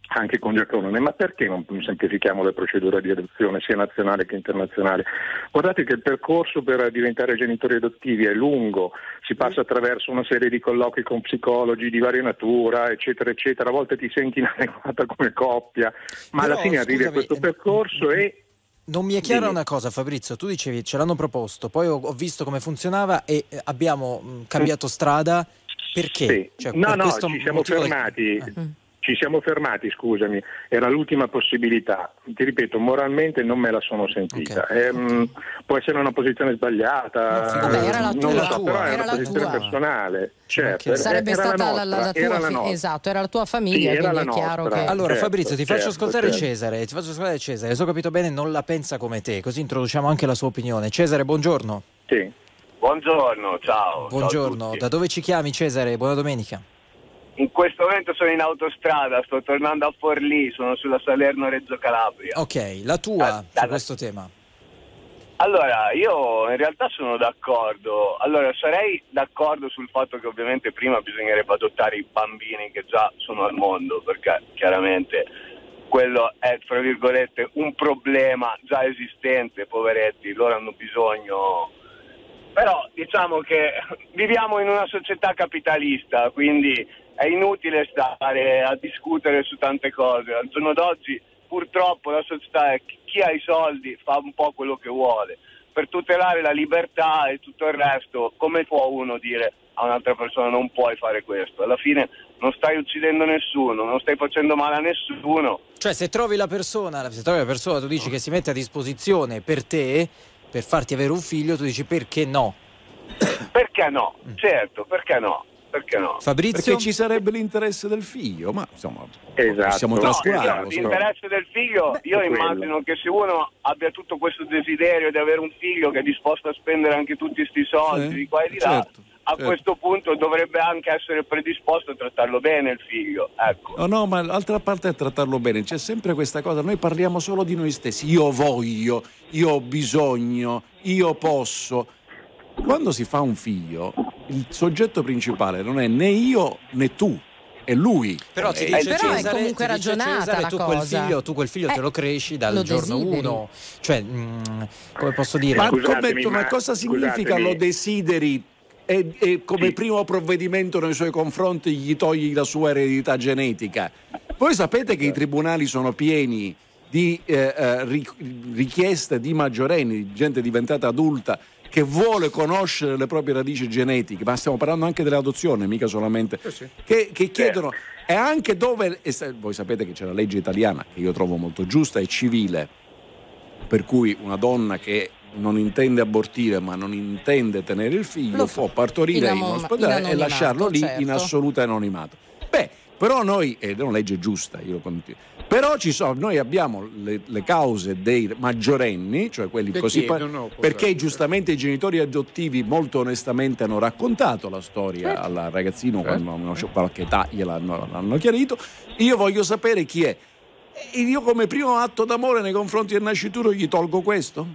anche con Giacomone, ma perché non semplifichiamo le procedure di adozione sia nazionale che internazionale? Guardate che il percorso per diventare genitori adottivi è lungo, si passa attraverso una serie di colloqui con psicologi di varia natura, eccetera, eccetera, a volte ti senti inadeguata come coppia, ma Però, alla fine arrivi a questo percorso e non mi è chiara una cosa Fabrizio, tu dicevi ce l'hanno proposto, poi ho, visto come funzionava e eh, abbiamo mh, cambiato strada, perché? Sì. Cioè, no, per no, ci siamo fermati. Del... Ah. Ci siamo fermati, scusami, era l'ultima possibilità. Ti ripeto, moralmente non me la sono sentita. Ok. Ehm, può essere una posizione sbagliata, Vabbè, era la non tua, lo so, però era è una la posizione tua. personale. Certo, Ok. Sarebbe era stata la la, nostra, la tua era la esatto, era la tua famiglia, Sì, era quindi la è chiaro nostra. che Allora certo, Fabrizio ti faccio certo, ascoltare certo. Cesare, ti faccio ascoltare Cesare, se ho capito bene non la pensa come te, così introduciamo anche la sua opinione. Cesare, buongiorno. Sì. Buongiorno, ciao. Buongiorno, ciao da dove ci chiami Cesare? Buona domenica. In questo momento sono in autostrada, sto tornando a Forlì, sono sulla Salerno-Reggio Calabria. Ok, la tua Ah, su questo tema. Allora, io in realtà sono d'accordo. Allora, sarei d'accordo sul fatto che ovviamente prima bisognerebbe adottare i bambini che già sono al mondo, perché chiaramente quello è, fra virgolette, un problema già esistente, poveretti, loro hanno bisogno... Però diciamo che viviamo in una società capitalista, quindi è inutile stare a discutere su tante cose. Al giorno d'oggi purtroppo la società è chi- chi ha i soldi fa un po' quello che vuole. Per tutelare la libertà e tutto il resto, come può uno dire a un'altra persona non puoi fare questo? Alla fine non stai uccidendo nessuno, non stai facendo male a nessuno. Cioè se trovi la persona, se trovi la persona tu dici che si mette a disposizione per te, per farti avere un figlio, tu dici perché no? Perché no? Certo, perché no? Perché no? Fabrizio? Perché ci sarebbe l'interesse del figlio, ma insomma Esatto. possiamo No, trascurarlo. esatto, insomma. l'interesse del figlio, io quello. immagino che se uno abbia tutto questo desiderio di avere un figlio che è disposto a spendere anche tutti questi soldi Sì, di qua e di là, certo, a certo. questo punto dovrebbe anche essere predisposto a trattarlo bene il figlio. Ecco. No, no, ma l'altra parte è trattarlo bene. C'è sempre questa cosa, noi parliamo solo di noi stessi. Io voglio, io ho bisogno, io posso. Quando si fa un figlio, il soggetto principale non è né io né tu, è lui. Però ti Eh, dice Però è Cesare, comunque ti dice ragionata Cesare, la tu quel figlio, tu quel figlio te Eh, lo cresci dal lo giorno desideri. uno. Cioè, mm, come posso dire? Ma, tu- ma ma- cosa significa scusatemi. lo desideri e, e come Sì. primo provvedimento nei suoi confronti gli togli la sua eredità genetica? Voi sapete che i tribunali sono pieni di eh, eh, ri- richieste di maggiorenni, di gente diventata adulta che vuole conoscere le proprie radici genetiche, ma stiamo parlando anche dell'adozione, mica solamente, che, che chiedono e anche dove, e voi sapete che c'è la legge italiana che io trovo molto giusta e civile, per cui una donna che non intende abortire ma non intende tenere il figlio Lo può fa. partorire In in, ospedale in e lasciarlo lì in certo. assoluto anonimato. Beh, però noi, ed è una legge giusta, io lo continuo, però ci sono, noi abbiamo le, le cause dei maggiorenni, cioè quelli Che così, chiedono, perché giustamente i genitori adottivi molto onestamente hanno raccontato la storia al ragazzino quando hanno qualche età gliel'hanno l'hanno chiarito. Io voglio sapere chi è. E io come primo atto d'amore nei confronti del nascituro gli tolgo questo?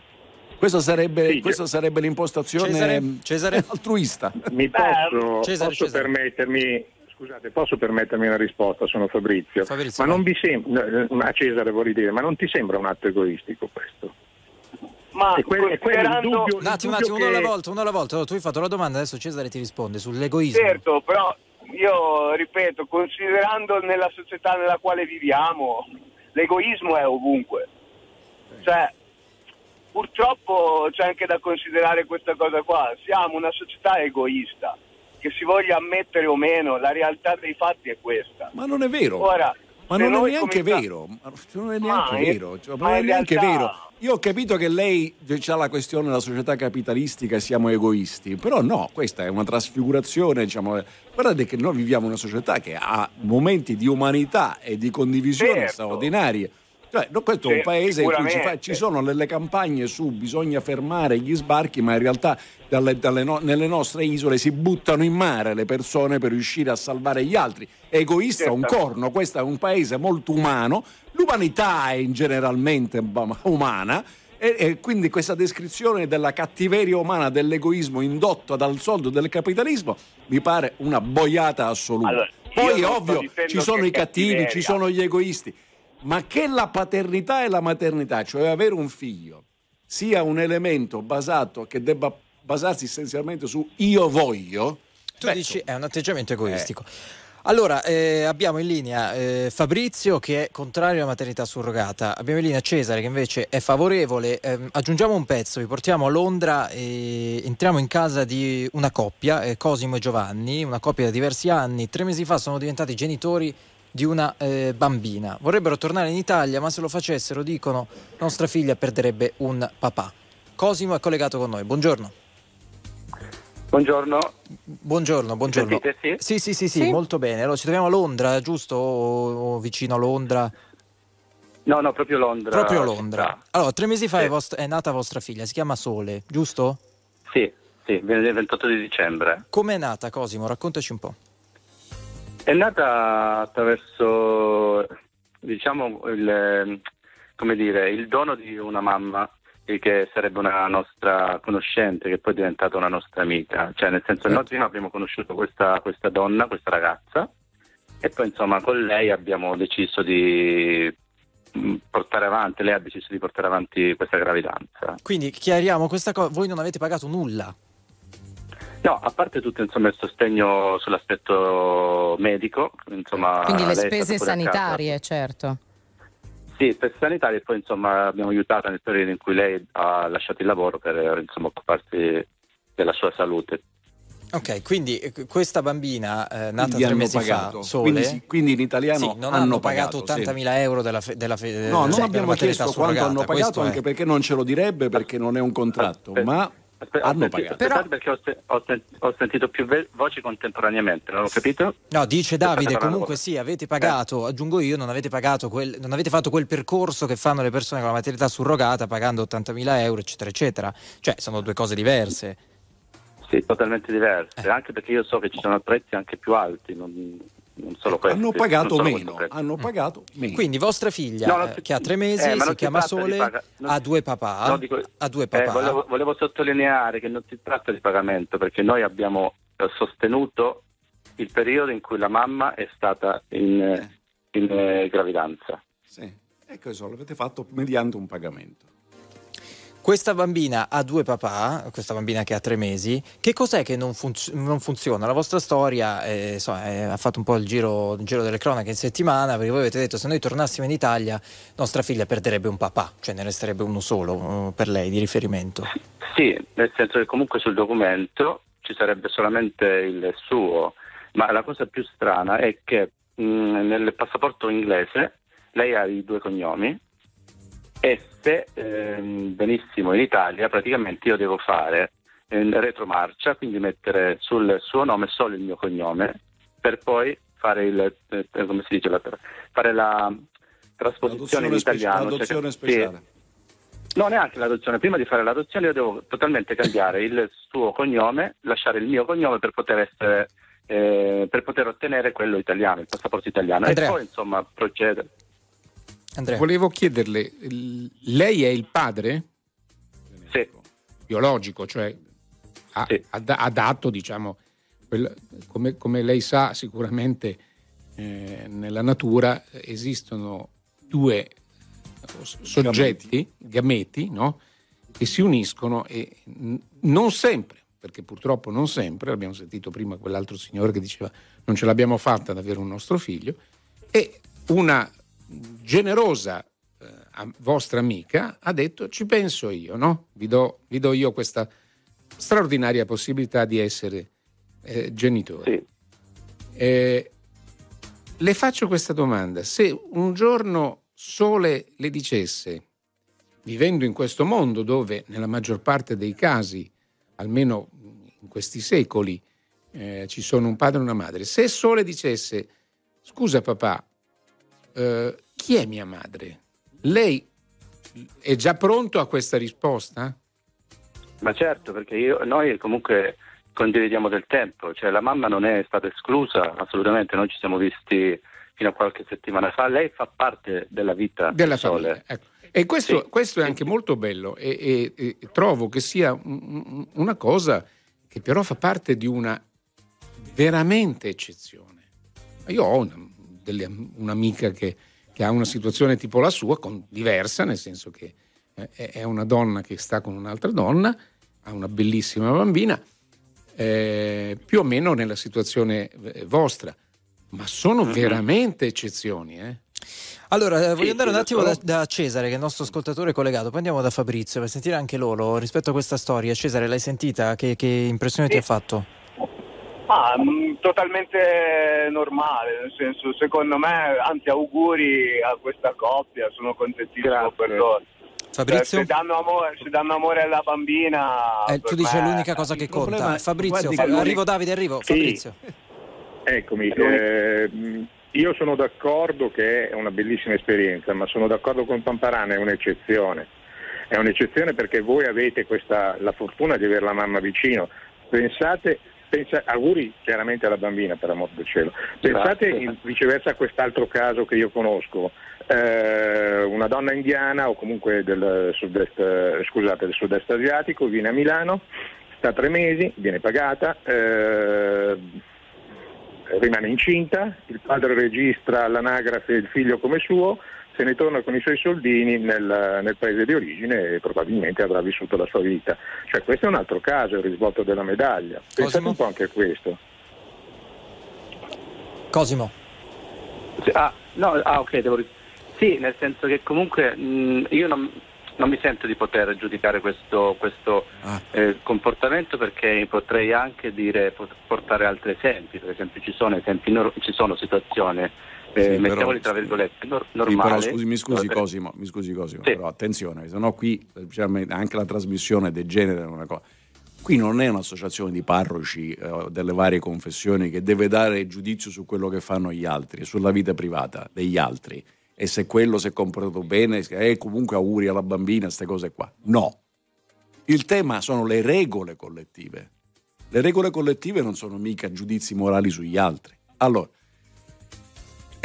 Questa sarebbe, Sì, questa sarebbe l'impostazione Cesare, Cesare? altruista. Mi posso, Cesare, posso Cesare. permettermi, scusate, posso permettermi una risposta? Sono Fabrizio. Fabrizio, ma non vi sembra, a Cesare vorrei dire, ma non ti sembra un atto egoistico questo? Ma E quello- e quello considerando... dubbio- Un attimo, un attimo, uno alla che- volta, uno alla volta. Allora, tu hai fatto la domanda, adesso Cesare ti risponde sull'egoismo. Certo, però io ripeto, considerando nella società nella quale viviamo, l'egoismo è ovunque. Cioè, purtroppo c'è anche da considerare questa cosa qua. Siamo una società egoista, che si voglia ammettere o meno, la realtà dei fatti è questa. Ma non è vero. Ora, Ma non è neanche comincia- vero, ma non è Ma neanche in- vero, cioè, ma non è neanche realtà- vero. Io ho capito che lei c'ha la questione della società capitalistica e siamo egoisti, però no, questa è una trasfigurazione, diciamo, guardate che noi viviamo una società che ha momenti di umanità e di condivisione Certo. straordinarie. Cioè, no, questo è un paese in cui ci, fa- ci sono delle campagne su bisogna fermare gli sbarchi, ma in realtà dalle- dalle no- nelle nostre isole si buttano in mare le persone per riuscire a salvare gli altri. Egoista un Certamente. corno, questo è un paese molto umano, l'umanità è generalmente um, umana. E, e quindi questa descrizione della cattiveria umana, dell'egoismo indotto dal soldo del capitalismo, mi pare una boiata assoluta. Allora, Poi è ovvio, ci sono i cattivi, cattiveria. ci sono gli egoisti, ma che la paternità e la maternità, cioè avere un figlio, sia un elemento basato che debba basarsi essenzialmente su io voglio, Tu beh, dici è un atteggiamento egoistico. Allora, eh, abbiamo in linea eh, Fabrizio che è contrario alla maternità surrogata, abbiamo in linea Cesare che invece è favorevole. Ehm, aggiungiamo un pezzo, vi portiamo a Londra e entriamo in casa di una coppia, eh, Cosimo e Giovanni, una coppia da diversi anni. Tre mesi fa sono diventati genitori di una eh, bambina. Vorrebbero tornare in Italia, ma se lo facessero, dicono, nostra figlia perderebbe un papà. Cosimo è collegato con noi. Buongiorno. Buongiorno. Buongiorno, buongiorno. Sentite, sì? Sì, sì, sì, sì, molto bene. Allora, ci troviamo a Londra, giusto? O, o vicino a Londra? No, no, proprio Londra. Proprio Londra. città. Allora, tre mesi fa Sì. è, vost- è nata vostra figlia, si chiama Sole, giusto? Sì, sì, viene il 28 di dicembre. Com'è nata Cosimo? Raccontaci un po'. È nata attraverso, diciamo, il, come dire, il dono di una mamma che sarebbe una nostra conoscente, che poi è diventata una nostra amica. Cioè, nel senso, noi prima abbiamo conosciuto questa, questa donna, questa ragazza, e poi, insomma, con lei abbiamo deciso di mh, portare avanti, lei ha deciso di portare avanti questa gravidanza. Quindi chiariamo questa cosa, voi non avete pagato nulla. No, a parte tutto insomma, il sostegno sull'aspetto medico, insomma, Quindi le è spese sanitarie, certo. Sì, per sanitarie e poi insomma abbiamo aiutato nel periodo in cui lei ha lasciato il lavoro per insomma, occuparsi della sua salute. Ok, quindi eh, questa bambina eh, nata Quindi tre mesi pagato. fa, Sole, Quindi sì, quindi in italiano sì, non hanno hanno pagato pagato, 80.000 euro della, fe- della, fe- No, non cioè, della abbiamo chiesto quanto surrogata, hanno pagato questo è. anche perché non ce lo direbbe perché non è un contratto, ma hanno pagato. Aspettate perché ho, se- ho sen- ho sentito più ve- voci contemporaneamente, non ho capito? No, dice Davide, comunque sì, avete pagato, aggiungo io, non avete pagato quel, non avete fatto quel percorso che fanno le persone con la maternità surrogata pagando 80.000 euro, eccetera, eccetera. Cioè, sono due cose diverse. Sì, totalmente diverse, anche perché io so che ci sono prezzi anche più alti, non, non solo questi. Hanno non pagato meno, prezzo. hanno pagato meno. Quindi vostra figlia, No, eh, che ha tre mesi, eh, si chiama Sole, paga- non ha due papà, No, dico- ha due eh, papà. volevo, volevo sottolineare che non si tratta di pagamento perché noi abbiamo eh, sostenuto il periodo in cui la mamma è stata in, eh, in, eh, gravidanza. Sì. E questo l'avete fatto mediante un pagamento. Questa bambina ha due papà, questa bambina che ha tre mesi. Che cos'è che non, funz- non funziona? La vostra storia eh, insomma, eh, ha fatto un po' il giro, il giro delle cronache in settimana perché voi avete detto se noi tornassimo in Italia nostra figlia perderebbe un papà, cioè ne resterebbe uno solo eh, per lei di riferimento. Sì, nel senso che comunque sul documento ci sarebbe solamente il suo, ma la cosa più strana è che mh, nel passaporto inglese lei ha i due cognomi e se ehm, benissimo in Italia praticamente io devo fare eh, retromarcia, quindi mettere sul suo nome solo il mio cognome per poi fare il eh, come si dice la, fare la trasposizione in italiano. cioè l'adozione che- speciale. sì. No, neanche l'adozione. Prima di fare l'adozione io devo totalmente cambiare il suo cognome, lasciare il mio cognome per poter essere eh, per poter ottenere quello italiano, il passaporto italiano. Andrea. E poi insomma procedere. Volevo chiederle, lei è il padre? Sì. Biologico, cioè ha, ha da- ha dato, diciamo, quel- come, come lei sa sicuramente eh, nella natura esistono due eh, soggetti, gameti, no? che si uniscono e n- non sempre, perché purtroppo non sempre, abbiamo sentito prima quell'altro signore che diceva non ce l'abbiamo fatta ad avere un nostro figlio, e una generosa eh, vostra amica ha detto ci penso io, no? vi, do, vi do io questa straordinaria possibilità di essere eh, genitore. Eh, le faccio questa domanda, se un giorno Sole le dicesse, vivendo in questo mondo dove nella maggior parte dei casi, almeno in questi secoli, eh, ci sono un padre e una madre, se Sole dicesse, scusa papà, eh, chi è mia madre? Lei è già pronto a questa risposta? Ma certo, perché io- noi comunque condividiamo del tempo, cioè la mamma non è stata esclusa assolutamente, noi ci siamo visti fino a qualche settimana fa, lei fa parte della vita della Sole. famiglia. ecco. E questo, questo è anche molto bello e, e- e trovo che sia un- un- una cosa che però fa parte di una veramente eccezione. Io ho una- delle- un'amica che, che ha una situazione tipo la sua, con- diversa, nel senso che eh, è una donna che sta con un'altra donna, ha una bellissima bambina, eh, più o meno nella situazione eh, vostra, ma sono veramente eccezioni. Eh? Allora, eh, voglio andare un sì, attimo da, da Cesare, che è il nostro ascoltatore collegato, poi andiamo da Fabrizio per sentire anche loro rispetto a questa storia. Cesare, l'hai sentita? Che, che impressione ti ha fatto? Ma mh, totalmente normale, nel senso, secondo me, anzi auguri a questa coppia, sono contentissimo per loro. Fabrizio? Cioè, se, danno amore, se danno amore alla bambina... Eh, tu dici è l'unica cosa che conta. problema- Fabrizio, guardi arrivo Davide, arrivo. Sì. Fabrizio. Eccomi, ehm, io sono d'accordo che è una bellissima esperienza, ma sono d'accordo con Pamparana, è un'eccezione. È un'eccezione perché voi avete questa, la fortuna di avere la mamma vicino. Pensate, pensa- auguri chiaramente alla bambina per amor del cielo. Pensate in- viceversa a quest'altro caso che io conosco. Eh, una donna indiana o comunque del sud-est, eh, scusate, del sud-est asiatico viene a Milano, sta tre mesi, viene pagata, eh, rimane incinta, il padre registra all'anagrafe il figlio come suo, se ne torna con i suoi soldini nel, nel paese di origine e probabilmente avrà vissuto la sua vita. Cioè questo è un altro caso, il risvolto della medaglia. Pensate Cosimo? un po' anche a questo. Cosimo. Sì, Ah, no, ah, ok, devo ri- Sì, nel senso che comunque mh, io non, non mi sento di poter giudicare questo, questo Ah. eh, comportamento perché potrei anche dire, portare altri esempi, per esempio ci sono, esempi ci sono situazioni, eh, Sì, mettiamoli tra virgolette, nor- Sì, normali. però scusi, mi scusi dove- Cosimo, mi scusi Cosimo, Sì. però attenzione, se no qui diciamo, anche la trasmissione degenera una cosa. Qui non è un'associazione di parroci eh, delle varie confessioni che deve dare giudizio su quello che fanno gli altri, sulla vita privata degli altri e se quello si è comportato bene, e comunque auguri alla bambina, queste cose qua. No. Il tema sono le regole collettive. Le regole collettive non sono mica giudizi morali sugli altri. Allora,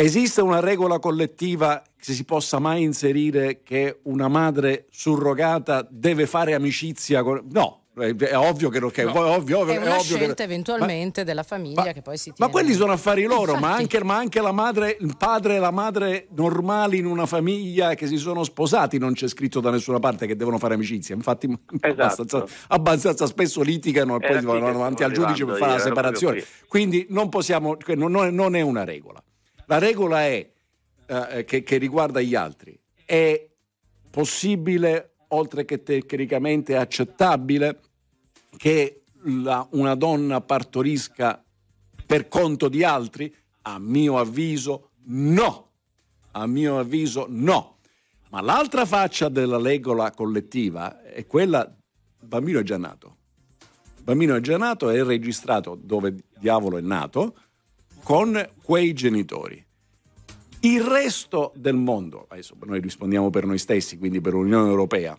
Esiste una regola collettiva che si possa mai inserire che una madre surrogata deve fare amicizia con... No, è, è ovvio che non... Che, ovvio, ovvio- È una ovvio che- scelta eventualmente della famiglia che poi si ma tiene. quelli sono affari loro, ma anche, ma anche la madre, il padre e la madre normali in una famiglia che si sono sposati non c'è scritto da nessuna parte che devono fare amicizia. Infatti abbastanza, abbastanza spesso litigano e Era poi qui vanno che davanti al giudice per fare la separazione. Quindi non possiamo, è- non è una regola. La regola è eh, che, che riguarda gli altri. È possibile, oltre che tecnicamente accettabile, che la- una donna partorisca per conto di altri? A mio avviso no. A mio avviso no. Ma l'altra faccia della regola collettiva è quella, il bambino è già nato. Il bambino è già nato è registrato dove diavolo è nato con quei genitori. Il resto del mondo, adesso noi rispondiamo per noi stessi, quindi per l'Unione Europea,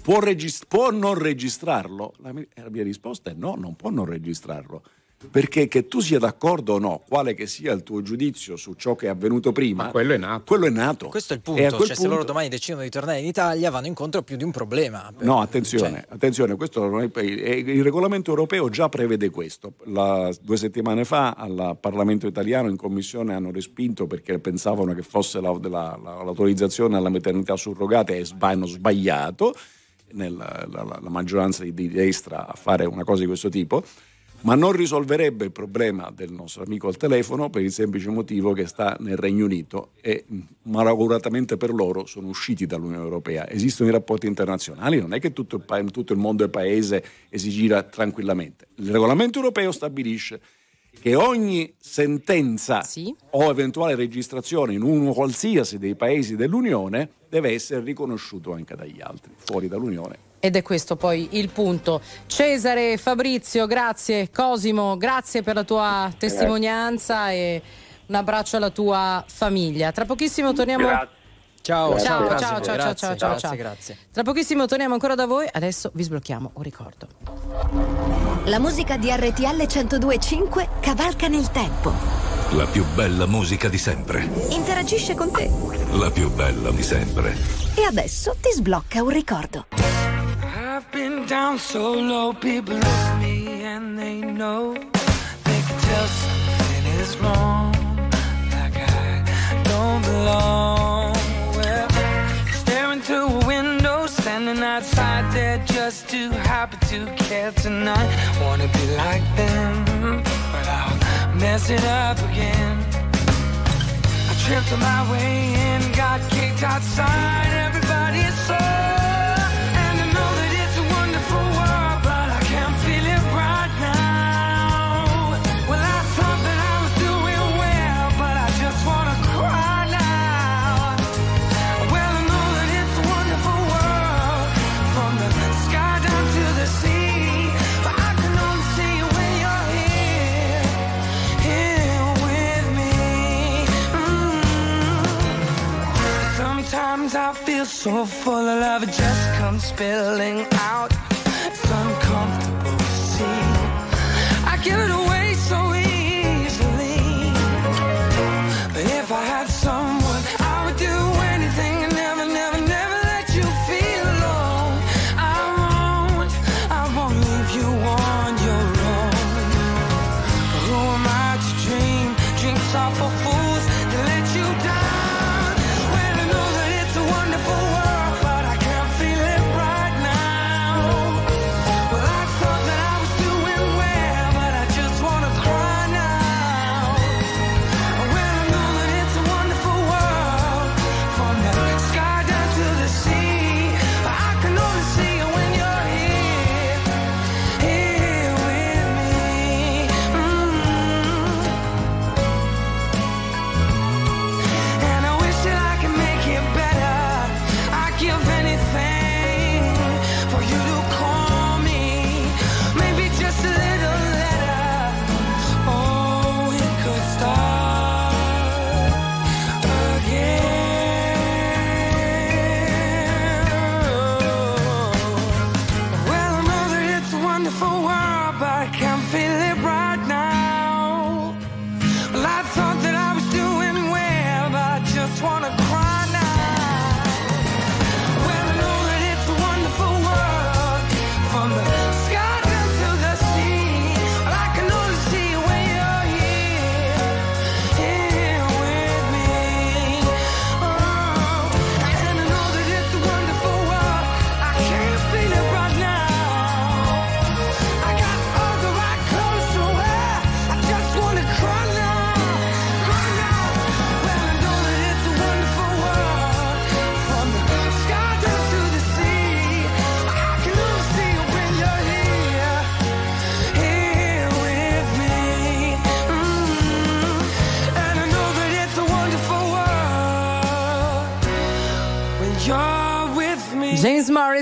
può, regis- può non registrarlo? La mia, la mia risposta è no, non può non registrarlo. Perché che tu sia d'accordo o no, quale che sia il tuo giudizio su ciò che è avvenuto prima, quello è nato. Quello è nato. Questo è il punto. Cioè, se punto- loro domani decidono di tornare in Italia, vanno incontro a più di un problema. No, attenzione, attenzione, questo non è- il regolamento europeo già prevede questo. La- due settimane fa al Parlamento italiano in commissione hanno respinto perché pensavano che fosse la- la- la- l'autorizzazione alla maternità surrogata e hanno sbagliato nella, la, la- la maggioranza di, di destra a fare una cosa di questo tipo. Ma non risolverebbe il problema del nostro amico al telefono per il semplice motivo che sta nel Regno Unito e mh, malauguratamente per loro sono usciti dall'Unione Europea. Esistono i rapporti internazionali, non è che tutto il, pa- tutto il mondo è paese e si gira tranquillamente. Il regolamento europeo stabilisce che ogni sentenza o eventuale registrazione in uno qualsiasi dei paesi dell'Unione deve essere riconosciuto anche dagli altri, fuori dall'Unione. Ed è questo poi il punto. Cesare, Fabrizio, grazie. Cosimo, grazie per la tua testimonianza e un abbraccio alla tua famiglia. Tra pochissimo torniamo. Ciao, Ciao, ciao, ciao, grazie, ciao, ciao, grazie, ciao, ciao, grazie, ciao. grazie. Tra pochissimo torniamo ancora da voi. Adesso vi sblocchiamo un ricordo. La musica di RTL 1025 cavalca nel tempo. La più bella musica di sempre. Interagisce con te. La più bella di sempre. E adesso ti sblocca un ricordo. I've been down so low, people look me and they know they can tell something is wrong, like I don't belong. Well, staring through a window, standing outside there just too happy to care tonight. Wanna be like them, but I'll mess it up again. I tripped on my way in, got kicked outside. Everybody is so full of love, it just comes spilling out. It's uncomfortable to see. I give it away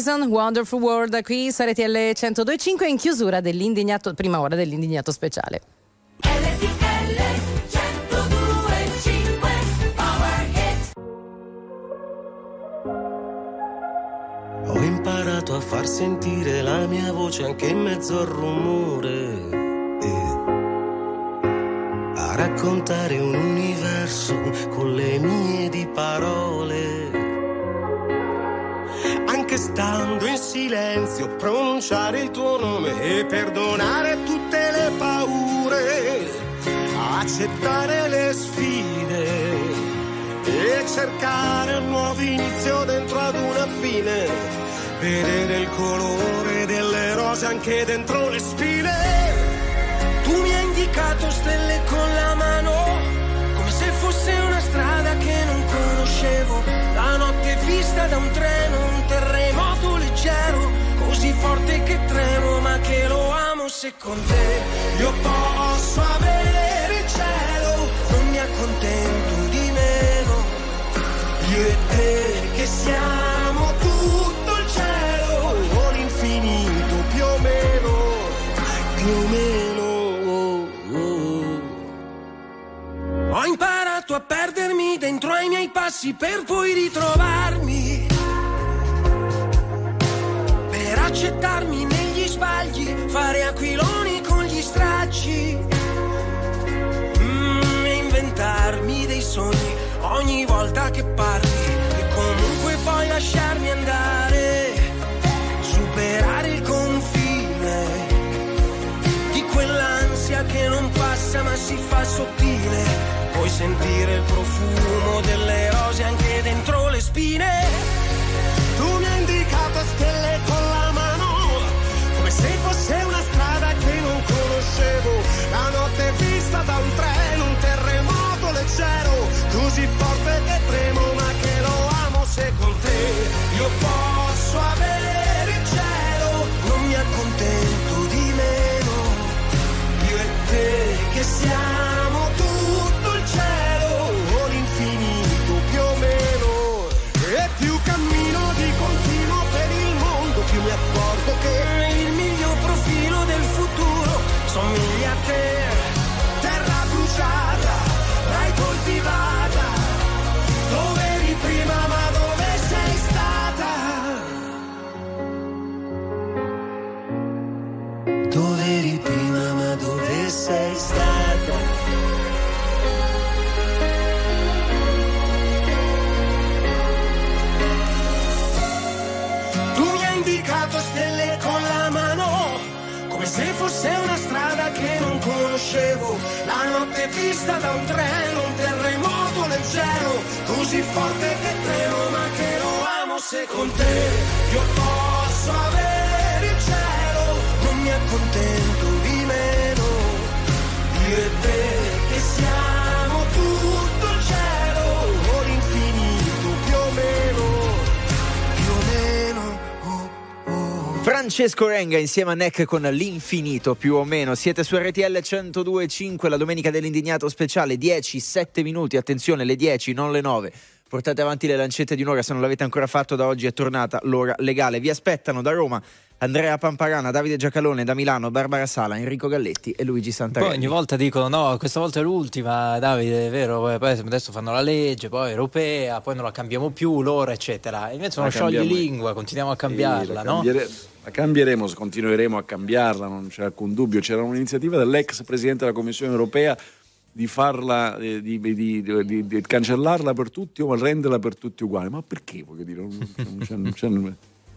Morrison, Wonderful World, qui sarete alle 102.5 in chiusura dell'indignato, prima ora dell'indignato speciale. Ho imparato a far sentire la mia voce anche in mezzo al rumore. e a raccontare un universo con le mie di parole. Anche stando in silenzio, pronunciare il tuo nome e perdonare tutte le paure. Accettare le sfide e cercare un nuovo inizio dentro ad una fine. Vedere il colore delle rose anche dentro le spine. Tu mi hai indicato stelle con la mano, come se fosse una strada che non conoscevo. La notte vista da un treno, un terremoto leggero, così forte che tremo, ma che lo amo se con te io posso avere passi per poi ritrovarmi. Per accettarmi negli sbagli, fare aquiloni con gli stracci. Mm, e inventarmi dei sogni ogni volta che parli. E comunque poi lasciarmi andare. Superare il confine di quell'ansia che non passa ma si fa sottile. Puoi sentire il profumo delle rose anche dentro le spine. Tu mi hai indicato stelle con la mano, come se fosse una strada che non conoscevo. La notte vista da un treno, un terremoto leggero, così forte che tremo, ma che lo amo se con te io posso avere il cielo, non mi accontento di meno. Io e te che siamo te, il miglior profilo del futuro somiglia a te. Terra bruciata, l'hai coltivata, dove eri prima ma dove sei stata? Dove eri prima ma dove sei stata? indicato stelle se fosse una strada che non conoscevo, la notte vista da un treno, un terremoto leggero, così forte che tremo ma che lo amo se con te. Io posso avere il cielo, non mi accontento di meno, io e te Francesco Renga insieme a Neck con l'infinito più o meno. Siete su RTL 102.5, la domenica dell'indignato speciale, 10, 7 minuti, attenzione, le 10, non le 9. Portate avanti le lancette di un'ora, se non l'avete ancora fatto da oggi è tornata l'ora legale. Vi aspettano da Roma Andrea Pamparana, Davide Giacalone, da Milano, Barbara Sala, Enrico Galletti e Luigi Poi Santarelli. ogni volta dicono no, questa volta è l'ultima, Davide, è vero, poi poi adesso fanno la legge, poi europea, poi non la cambiamo più, l'ora, eccetera. Invece non scioglie lingua, continuiamo a Sì, cambiarla, la no? cambiere- La cambieremo, continueremo a cambiarla, non c'è alcun dubbio. C'era un'iniziativa dell'ex presidente della Commissione europea di farla, eh, di, di- di- di- di cancellarla per tutti o renderla per tutti uguale. Ma perché? Voglio dire, non- non c'è- non c'è-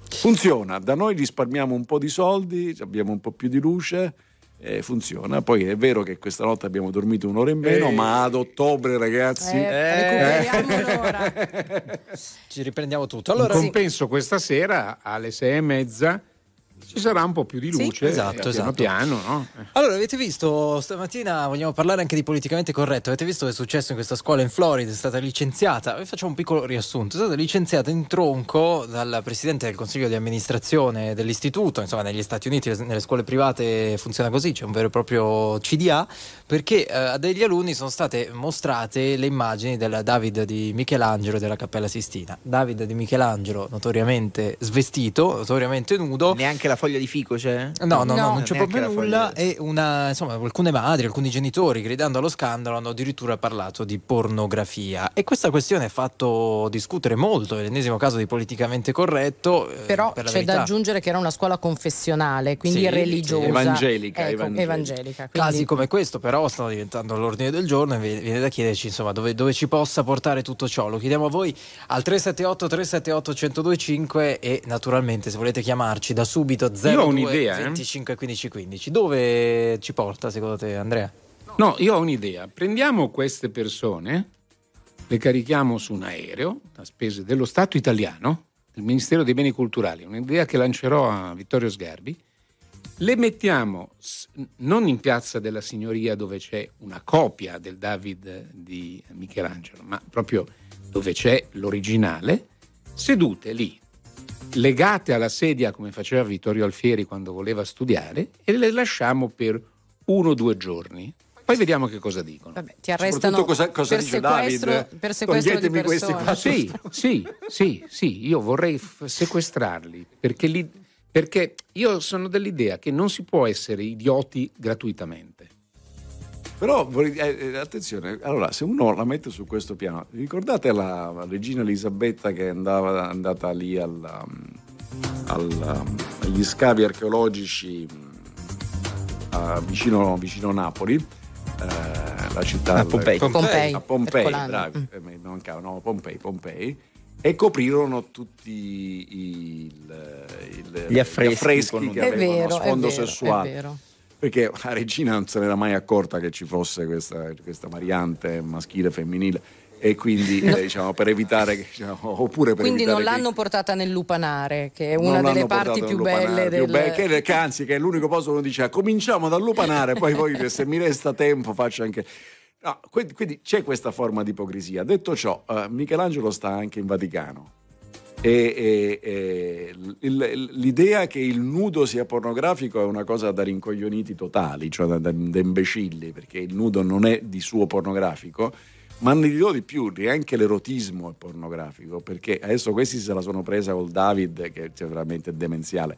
funziona, da noi risparmiamo un po' di soldi, abbiamo un po' più di luce. eh, funziona, poi è vero che questa notte abbiamo dormito un'ora in meno, Eh. ma ad ottobre, ragazzi, Eh, recuperiamo l'ora. Ci riprendiamo tutto. In Allora, compenso questa sera alle sei e mezza ci sarà un po' più di Sì, luce, esatto, eh, piano esatto. piano, no? Eh. Allora, avete visto stamattina, vogliamo parlare anche di politicamente corretto, avete visto che è successo in questa scuola in Florida, è stata licenziata, vi facciamo un piccolo riassunto, è stata licenziata in tronco dal presidente del consiglio di amministrazione dell'istituto, insomma negli Stati Uniti le- nelle scuole private funziona così, c'è un vero e proprio CDA, perché eh, a degli alunni sono state mostrate le immagini del David di Michelangelo e della Cappella Sistina. David di Michelangelo notoriamente svestito, notoriamente nudo. Neanche la foglia di fico c'è? No, no, no, non c'è Neanche proprio nulla e una, insomma, alcune madri, alcuni genitori gridando allo scandalo hanno addirittura parlato di pornografia e questa questione ha fatto discutere molto, è l'ennesimo caso di politicamente corretto. eh, Però per la c'è da aggiungere che era una scuola confessionale, quindi Sì, religiosa. sì, evangelica, Ecco, evangelica. evangelica, quindi- Casi come questo però stanno diventando all'ordine del giorno e vi- viene da chiederci insomma dove, dove ci possa portare tutto ciò. Lo chiediamo a voi al 378 378 1025 e naturalmente se volete chiamarci da subito 02 Io ho un'idea, eh. 25 15 15. Dove ci porta secondo te Andrea? No, io ho un'idea. Prendiamo queste persone, le carichiamo su un aereo a spese dello Stato italiano, del Ministero dei Beni Culturali, un'idea che lancerò a Vittorio Sgarbi. Le mettiamo non in piazza della Signoria dove c'è una copia del David di Michelangelo, ma proprio dove c'è l'originale, sedute lì, legate alla sedia come faceva Vittorio Alfieri quando voleva studiare e le lasciamo per uno o due giorni. Poi vediamo che cosa dicono. Vabbè, ti arrestano cosa- cosa per, dice sequestro, David? per sequestro di persone. Sì, sì, sì, sì, io vorrei f- sequestrarli perché, li- perché io sono dell'idea che non si può essere idioti gratuitamente. Però vorrei- eh, eh, attenzione, allora se uno la mette su questo piano, ricordate la, regina Elisabetta che andava, è andata lì al, um, al, um, agli scavi archeologici um, a- vicino, vicino Napoli, eh, la città A Pompei. Pompei, a Pompei, bravi, Mm. eh, mi mancava, no, Pompei, Pompei, e coprirono tutti il- il- Gli affreschi con un- che È avevano vero, è sfondo vero, è sessuale vero. Perché la regina non se n'era mai accorta che ci fosse questa, questa variante maschile e femminile. E quindi No. eh, diciamo per evitare che diciamo, oppure per Quindi non evitare che- l'hanno portata nel lupanare, che è non una delle l'hanno parti più belle più del... be- che, che anzi che è l'unico posto dove uno dice "Ah, cominciamo dal lupanare poi, poi se mi resta tempo faccio anche No, quindi, quindi c'è questa forma di ipocrisia. Detto ciò eh, Michelangelo sta anche in Vaticano e, e- e l'idea che il nudo sia pornografico è una cosa da rincoglioniti totali, cioè da, da- da imbecilli, perché il nudo non è di suo pornografico, ma ne dirò di più, neanche l'erotismo è pornografico, perché adesso questi se la sono presa col David, che è veramente demenziale.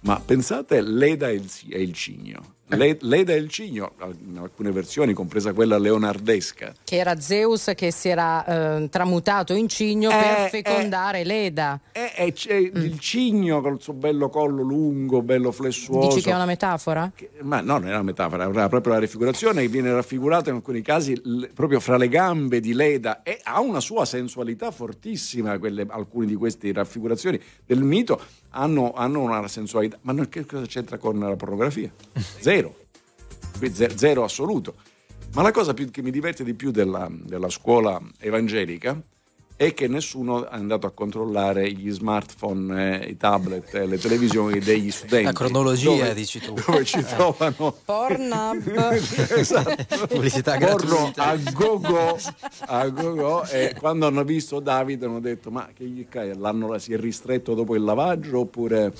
Ma pensate Leda e il, e il cigno. Le- Leda e il cigno, in alcune versioni, compresa quella leonardesca. Che era Zeus che si era eh, tramutato in cigno Eh, per eh. fecondare Leda. E, c'è il cigno col suo bello collo lungo, bello flessuoso. Dici che è una metafora? Ma no, non era una metafora, era proprio la raffigurazione che viene raffigurata in alcuni casi l- proprio fra le gambe di Leda e ha una sua sensualità fortissima. Quelle, alcune di queste raffigurazioni del mito hanno, hanno una sensualità. Ma non- che cosa c'entra con la pornografia? Zero. Zero assoluto. Ma la cosa più- che mi diverte di più della, della scuola evangelica è che nessuno è andato a controllare gli smartphone, eh, i tablet, eh, le televisioni degli studenti. La cronologia, Dove- dici tu. Dove ci trovano Pornhub. esatto. Pubblicità Porno gratuita. a go-go, a go-go e quando hanno visto Davide hanno detto ma che gli cai, l'hanno si è ristretto dopo il lavaggio oppure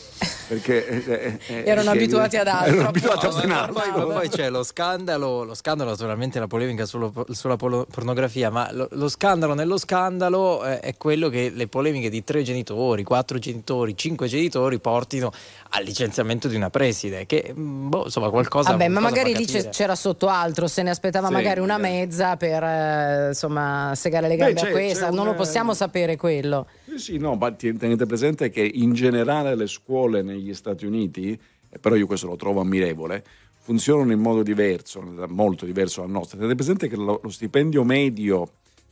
perché eh, eh, Erano eh, abituati ad altro. erano abituati a No, ben ma altro. poi, poi c'è lo scandalo, lo scandalo naturalmente la polemica sullo- sulla pornografia, ma lo, lo scandalo nello scandalo eh, è quello che le polemiche di tre genitori, quattro genitori, cinque genitori portino al licenziamento di una preside, che mm, boh, insomma qualcosa... Vabbè, ma qualcosa magari fa lì c'era sotto altro, se ne aspettava Sì, magari una magari. mezza per eh, insomma segare le Beh, gambe a c'è- questa, non lo una- possiamo sapere quello. Sì, sì, no, ma tenete presente che in generale le scuole negli Stati Uniti, eh, però io questo lo trovo ammirevole, funzionano in modo diverso, molto diverso dal nostro. Tenete presente che lo, lo stipendio medio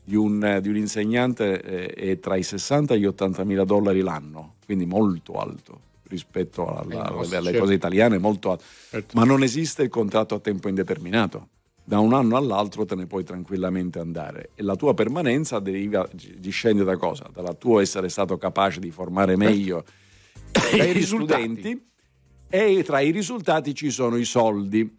di un, eh, di un insegnante eh, è tra i 60 e gli 80 mila dollari l'anno, quindi molto alto rispetto alla- Eh, alle, nostro, alle certo. cose italiane, molto alto. Certo. Ma non esiste il contratto a tempo indeterminato. Da un anno all'altro te ne puoi tranquillamente andare e la tua permanenza deriva, discende da cosa? Dal tuo essere stato capace di formare meglio Dai i studenti e tra i risultati ci sono i soldi.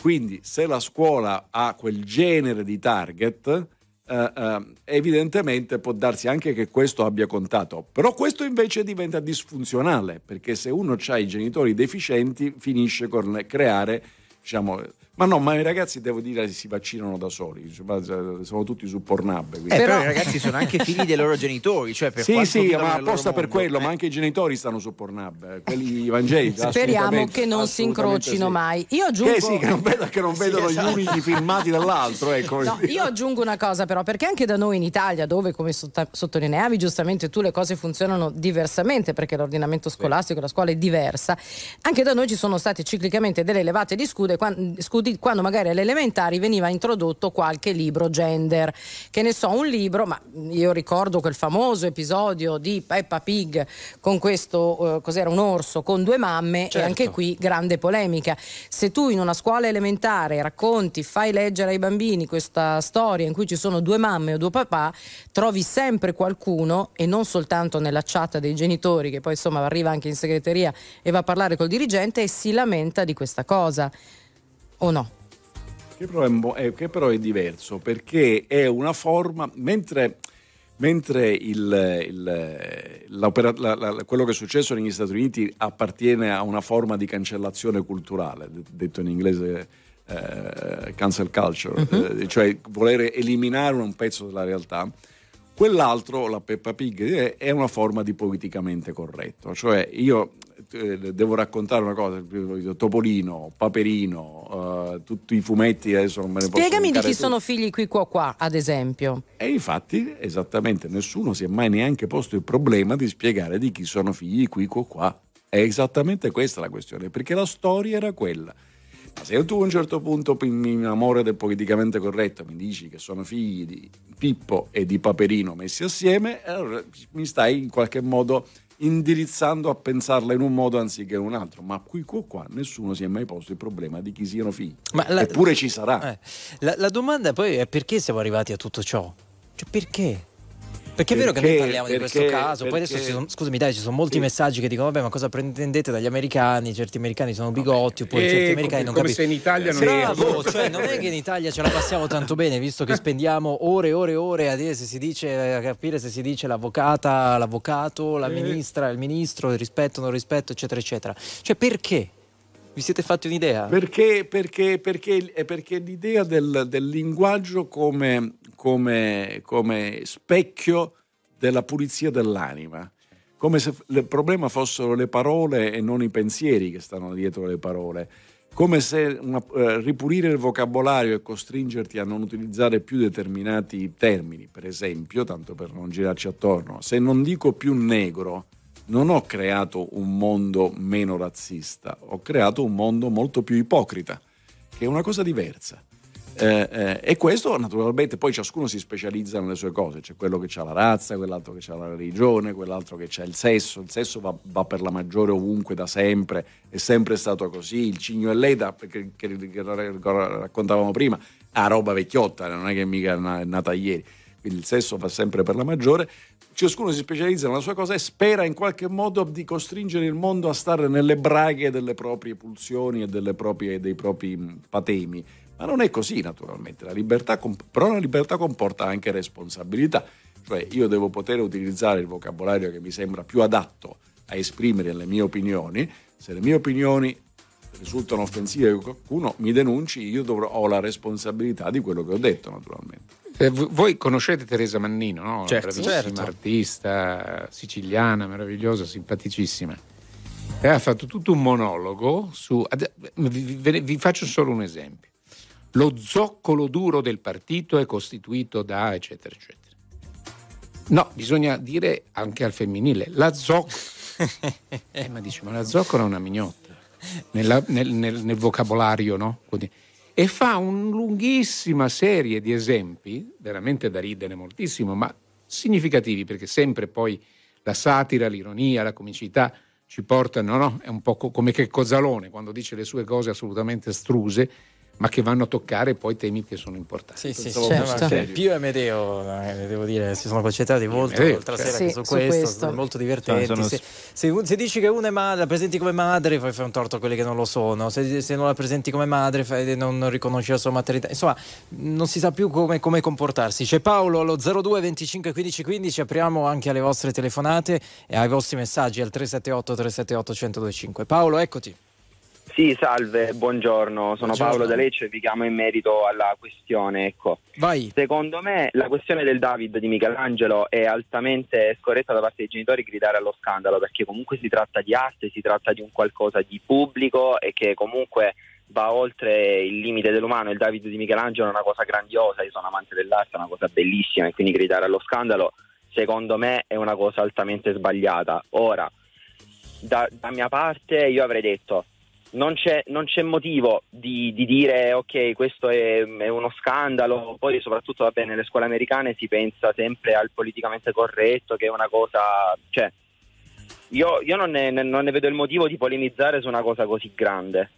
Quindi se la scuola ha quel genere di target, eh, eh, evidentemente può darsi anche che questo abbia contato. Però questo invece diventa disfunzionale, perché se uno ha i genitori deficienti finisce con creare, diciamo... Ma no, ma i ragazzi devo dire si vaccinano da soli, eh, sono tutti su Pornhub. quindi- Eh, però, i ragazzi sono anche figli dei loro genitori, cioè per sì, sì, ma apposta per mondo, quello, eh. ma anche i genitori stanno su Pornhub, eh, quelli evangelici. Speriamo che non si incrocino sì. mai. Io aggiungo Che sì, che non, vedo- che non Sì, vedono esatto. gli unici filmati dall'altro. Ecco. No, io aggiungo una cosa però, perché anche da noi in Italia, dove come sottolineavi giustamente tu le cose funzionano diversamente, perché l'ordinamento scolastico, la scuola è diversa, anche da noi ci sono state ciclicamente delle levate di scude, scudi quando magari alle elementari veniva introdotto qualche libro gender, che ne so, un libro, ma io ricordo quel famoso episodio di Peppa Pig con questo, eh, cos'era, un orso con due mamme, Certo. e anche qui grande polemica. Se tu in una scuola elementare racconti, fai leggere ai bambini questa storia in cui ci sono due mamme o due papà, trovi sempre qualcuno, e non soltanto nella chat dei genitori, che poi insomma arriva anche in segreteria e va a parlare col dirigente e si lamenta di questa cosa. O no? Che però, è, è- che però è diverso perché è una forma, mentre, mentre il- il- la- la- quello che è successo negli Stati Uniti appartiene a una forma di cancellazione culturale, de- detto in inglese eh, cancel culture, Mhm. eh, cioè voler eliminare un pezzo della realtà. Quell'altro, la Peppa Pig, è una forma di politicamente corretto, cioè io eh, devo raccontare una cosa, Topolino, Paperino, eh, tutti i fumetti adesso non me ne posso Spiegami di chi sono figli qui qua qua, ad esempio. e infatti, esattamente, nessuno si è mai neanche posto il problema di spiegare di chi sono figli qui qua qua. È esattamente questa la questione, perché la storia era quella. Ma se tu a un certo punto, in amore del politicamente corretto, mi dici che sono figli di Pippo e di Paperino messi assieme, allora mi stai in qualche modo indirizzando a pensarla in un modo anziché in un altro. Ma qui qua, qua nessuno si è mai posto il problema di chi siano figli. La- Eppure ci sarà. Eh, la, la domanda poi è perché siamo arrivati a tutto ciò? Cioè perché? Perché è vero che noi Perché- parliamo di questo perché- caso, poi adesso perché- sono, scusami dai, ci sono molti Sì. messaggi che dicono vabbè ma cosa pretendete dagli americani, certi americani sono bigotti oppure Eh, certi americani non come capiscono. se in Italia non Bravo, cioè non è che in Italia ce la passiamo tanto bene visto che spendiamo ore e ore e ore a dire se si dice, a capire se si dice l'avvocata, l'avvocato, la Eh. ministra, il ministro, il rispetto, non rispetto, eccetera, eccetera. Cioè perché? Vi siete fatti un'idea? Perché, perché, perché, è perché l'idea del, del linguaggio come, come- come specchio della pulizia dell'anima, come se il problema fossero le parole e non i pensieri che stanno dietro le parole, come se una- eh, ripulire il vocabolario e costringerti a non utilizzare più determinati termini, per esempio, tanto per non girarci attorno, se non dico più negro, non ho creato un mondo meno razzista, ho creato un mondo molto più ipocrita, che è una cosa diversa. Eh, eh, e questo naturalmente poi ciascuno si specializza nelle sue cose, c'è quello che ha la razza, quell'altro che ha la religione, quell'altro che ha il sesso, il sesso va, va per la maggiore ovunque da sempre, è sempre stato così, il cigno e l'eda che, che- che raccontavamo prima, è roba vecchiotta, non è che mica è nata ieri, quindi il sesso va sempre per la maggiore, ciascuno si specializza nella sua cosa e spera in qualche modo di costringere il mondo a stare nelle braghe delle proprie pulsioni e proprie- dei propri mh, patemi. Ma non è così naturalmente, la libertà però la libertà comporta anche responsabilità, cioè io devo poter utilizzare il vocabolario che mi sembra più adatto a esprimere le mie opinioni, se le mie opinioni risultano offensive a qualcuno mi denunci, io dovrò, ho la responsabilità di quello che ho detto naturalmente. Eh, voi conoscete Teresa Mannino, no? Certo. Bravissima Certo. artista, siciliana, meravigliosa, simpaticissima. E ha fatto tutto un monologo su. Vi, vi- faccio solo un esempio. Lo zoccolo duro del partito è costituito da eccetera, eccetera. No, bisogna dire anche al femminile, la zoccola. eh, ma dice, ma la zoccola è una mignotta nella- nel, nel- nel vocabolario, no? Quindi- E fa una lunghissima serie di esempi, veramente da ridere moltissimo, ma significativi, perché sempre poi la satira, l'ironia, la comicità ci portano, no? È un po' co- come che Cozzalone quando dice le sue cose assolutamente struse, ma che vanno a toccare poi temi che sono importanti. Sì, sì, certo. serio. Pio e Medeo, eh, devo dire, si sono concentrati molto Medeo, l'altra certo. sera Sì, su su questo, questo. sono molto divertenti. Sono- Se, se se dici che una è madre, la presenti come madre, fai, fai un torto a quelli che non lo sono. Se, se non la presenti come madre, fai- non, non riconosci la sua maternità. Insomma, non si sa più come, come comportarsi. C'è Paolo allo 02 25 15 15, apriamo anche alle vostre telefonate e ai vostri messaggi al 378 378 1025. Paolo, eccoti. Sì, salve, buongiorno, sono Buongiorno. Paolo D'Alecce e vi chiamo in merito alla questione. Ecco. Vai. Secondo me la questione del David di Michelangelo è altamente scorretta da parte dei genitori gridare allo scandalo perché comunque si tratta di arte, si tratta di un qualcosa di pubblico e che comunque va oltre il limite dell'umano. Il David di Michelangelo è una cosa grandiosa, io sono amante dell'arte, è una cosa bellissima e quindi gridare allo scandalo secondo me è una cosa altamente sbagliata. Ora, da, da mia parte io avrei detto non c'è, non c'è motivo di, di dire ok questo è, è uno scandalo. Poi soprattutto vabbè, nelle scuole americane si pensa sempre al politicamente corretto che è una cosa cioè io, io non, ne, non ne vedo il motivo di polemizzare su una cosa così grande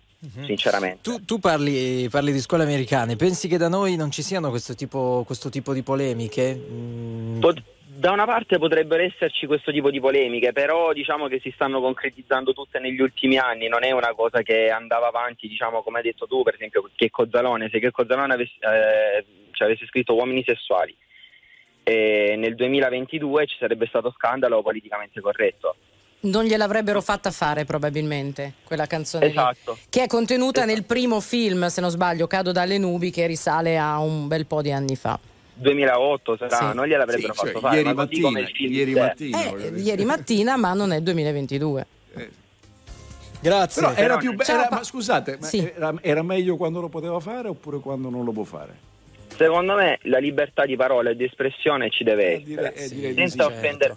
sinceramente. Tu, tu parli, parli di scuole americane, pensi che da noi non ci siano questo tipo, questo tipo di polemiche? Mm, Pot- da una parte potrebbero esserci questo tipo di polemiche, però diciamo che si stanno concretizzando tutte negli ultimi anni, non è una cosa che andava avanti, diciamo come hai detto tu, per esempio che Cozzalone, se che Cozzalone avesse, eh, ci avesse scritto uomini sessuali e nel 2022 ci sarebbe stato scandalo politicamente corretto. Non gliel'avrebbero fatta fare probabilmente quella canzone lì. Esatto. che è contenuta nel primo film, se non sbaglio, Cado dalle nubi, che risale a un bel po' di anni fa. 2008 sarà, Sì. non gliel'avrebbero Sì, cioè, fatto fare. ieri ma così come il mattina, ieri mattina. Eh, ieri mattina, ma non è 2022. Grazie. Però era più be- Ciao, era- Pa- ma scusate, ma Sì. era, era meglio quando lo poteva fare oppure quando non lo può fare? Secondo me la libertà di parola e di espressione ci deve Eh, direi- essere, eh, direi di senza sì, offendere.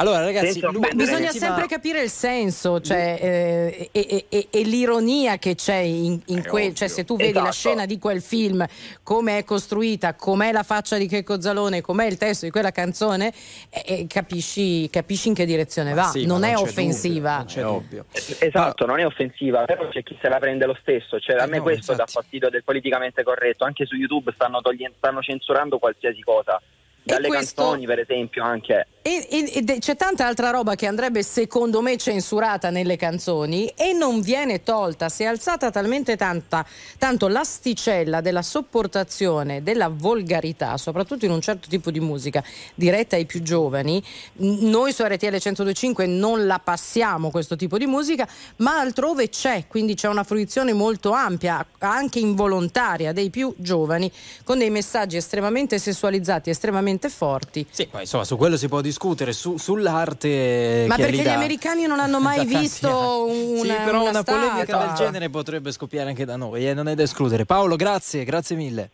Allora, ragazzi, offendere Bisogna sempre capire il senso, cioè, eh, e, e- e- e l'ironia che c'è in, in quel, cioè se tu vedi la Esatto. scena di quel film, come è costruita, com'è la faccia di Checco Zalone, com'è il testo di quella canzone, eh, eh, capisci, capisci in che direzione Ma va. sì, ma non è offensiva. dubbio, non c'è È. Esatto, non è offensiva, però c'è chi se la prende lo stesso. Cioè, a Eh, me no, questo infatti. dà fastidio del politicamente corretto. Anche su YouTube stanno, togli- stanno censurando qualsiasi cosa. Dalle questo- canzoni, per esempio, anche. C'è tanta altra roba che andrebbe secondo me censurata nelle canzoni e non viene tolta, si è alzata talmente tanta, tanto l'asticella della sopportazione, della volgarità, soprattutto in un certo tipo di musica diretta ai più giovani. Noi su RTL 1025 non la passiamo questo tipo di musica, ma altrove c'è, quindi c'è una fruizione molto ampia, anche involontaria dei più giovani, con dei messaggi estremamente sessualizzati, estremamente forti. Sì, ma insomma, su quello si può discutere su- sull'arte. Ma perché gli da- americani non hanno mai visto una, Sì, però una, una polemica del genere potrebbe scoppiare anche da noi, e non è da escludere. Paolo, grazie, grazie mille.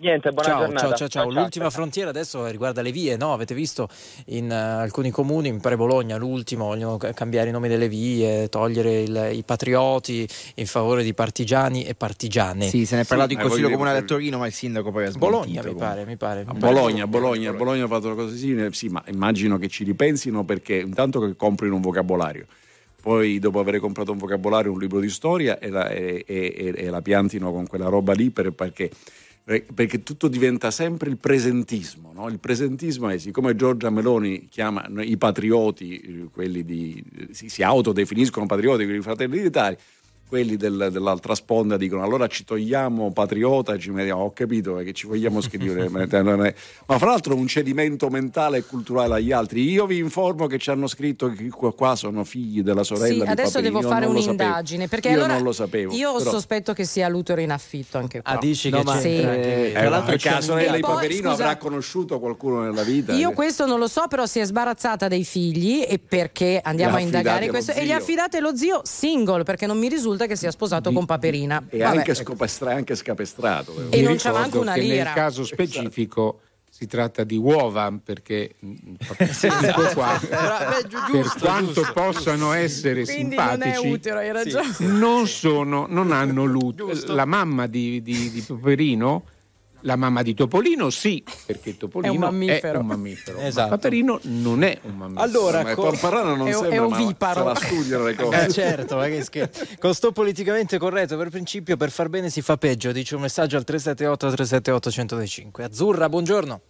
Niente, buona ciao, giornata. ciao, ciao, ciao. L'ultima frontiera adesso riguarda le vie, no? Avete visto in eh, alcuni comuni, mi pare Bologna, l'ultimo, vogliono ca- cambiare i nomi delle vie, togliere il- i patrioti in favore di partigiani e partigiane. Sì, se ne è parlato in ma Consiglio Comunale a Torino, ma il sindaco poi ha smentito. Bologna, mi pare, mi pare. A Bologna, Bologna, Bologna ha fatto una cosa simile, sì, ma immagino che ci ripensino perché intanto che comprino un vocabolario, poi dopo aver comprato un vocabolario, un libro di storia e la, e- e- e la piantino con quella roba lì per- perché, perché tutto diventa sempre il presentismo. no? Il presentismo è siccome Giorgia Meloni chiama i patrioti, eh, quelli di, si, si autodefiniscono patrioti, quelli di Fratelli d'Italia, quelli del- dell'altra sponda dicono allora ci togliamo patriota, ci mettiamo, ho capito che ci vogliamo scrivere, ma fra l'altro un cedimento mentale e culturale agli altri. Io vi informo che ci hanno scritto che qua, sono figli della sorella Sì, di adesso Paperini. devo Io fare non lo sapevo. un'indagine perché Io allora non lo sapevo. io però- sospetto che sia l'utero in affitto anche qua. Ah, dici No, che c'entra Sì. Eh, Tra l'altro la c'è- sorella E di poi, Paperino scusa- avrà conosciuto qualcuno nella vita. Io eh. questo non lo so, però si è sbarazzata dei figli e perché andiamo a ha indagare questo e gli zio. affidate lo zio single perché non mi risulta che sia sposato con Paperina. E Vabbè. anche, scopestra- anche scapestrato. E Vi non c'è ricordo manco una che lira. Nel caso specifico si tratta di uova perché mm, Esatto. ecco qua, Beh, giu- per giusto, quanto giusto. possano essere Quindi non è simpatici utero, hai ragione. non sono non hanno l'utero la mamma di, di, di Paperino la mamma di Topolino sì perché Topolino È un mammifero. un mammifero. Esatto. ma Paperino non è un mammifero Allora, Ma co- Pamparano non è- sembra, è ma oviparo. se la studiano le cose. Eh, certo, ma che scherzo. Con sto politicamente corretto per principio per far bene si fa peggio, dice un messaggio al 378 378 105. Azzurra, buongiorno.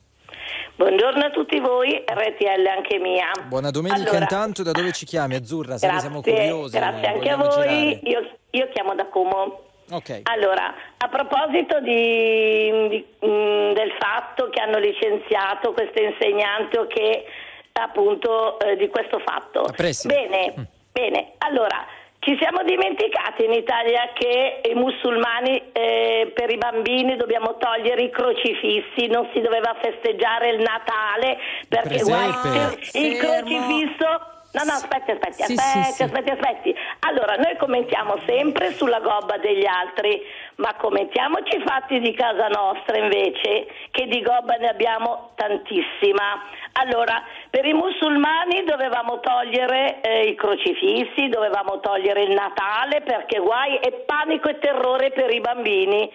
Buongiorno a tutti voi, RTL anche mia. Buona domenica Allora, intanto, da dove ci chiami? Azzurra, se ne Grazie, siamo curiosi. grazie anche a voi. Io, io chiamo da Como. Ok. Allora, a proposito di- di- mh, del fatto che hanno licenziato questo insegnante o che appunto eh, di questo fatto. A Preside. Bene, bene. Allora, ci siamo dimenticati in Italia che i musulmani eh, per i bambini dobbiamo togliere i crocifissi, non si doveva festeggiare il Natale perché presepe. il Fermo. crocifisso No, no, aspetti, aspetti, Sì, aspetti, sì, sì. aspetti, aspetti. Allora, noi commentiamo sempre sulla gobba degli altri, ma commentiamoci i fatti di casa nostra invece, che di gobba ne abbiamo tantissima. Allora, per i musulmani dovevamo togliere eh, i crocifissi, dovevamo togliere il Natale, perché guai e panico e terrore per i bambini.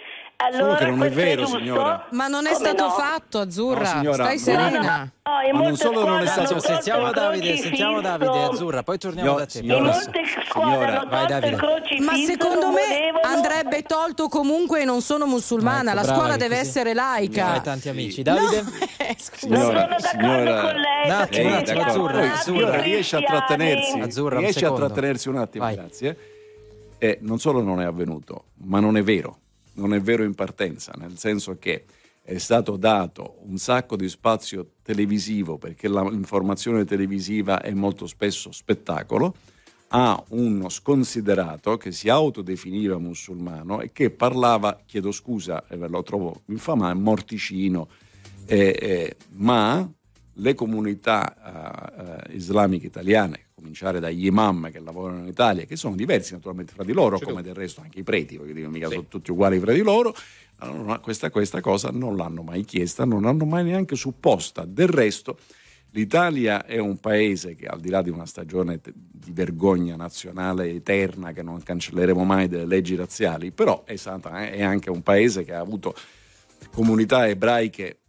Allora, che non è vero, giusto? signora. Ma non è Come stato no? fatto, Azzurra. No, signora, Stai no, no, serena. No, in non solo non è stato- Sentiamo Davide, sentiamo Davide. Azzurra, poi torniamo Io- da te. In signora, Paolo. molte signora, vai, Davide. Ma secondo me volevano- andrebbe tolto comunque e non sono musulmana. Ecco, la brava, scuola deve così essere laica. Hai tanti amici. Davide? No, eh, scusa. Non Signora, sono d'accordo signora- con lei. Un attimo, un Eh, attimo, Azzurra, Signora, riesce a trattenersi, Azzurra, un riesce a trattenersi un attimo, grazie. E non solo non è avvenuto, ma non è vero, non è vero in partenza, nel senso che è stato dato un sacco di spazio televisivo, perché l'informazione televisiva è molto spesso spettacolo, a uno sconsiderato che si autodefiniva musulmano e che parlava, chiedo scusa, lo trovo infamante, morticino, eh, eh, ma le comunità eh, islamiche italiane, cominciare dagli imam che lavorano in Italia, che sono diversi naturalmente fra di loro, come del resto anche i preti, voglio dire, mica sono tutti uguali fra di loro, allora, questa, questa cosa non l'hanno mai chiesta, non l'hanno mai neanche supposta. Del resto, l'Italia è un paese che al di là di una stagione di vergogna nazionale eterna che non cancelleremo mai delle leggi razziali, però è, stata- è anche un paese che ha avuto comunità ebraiche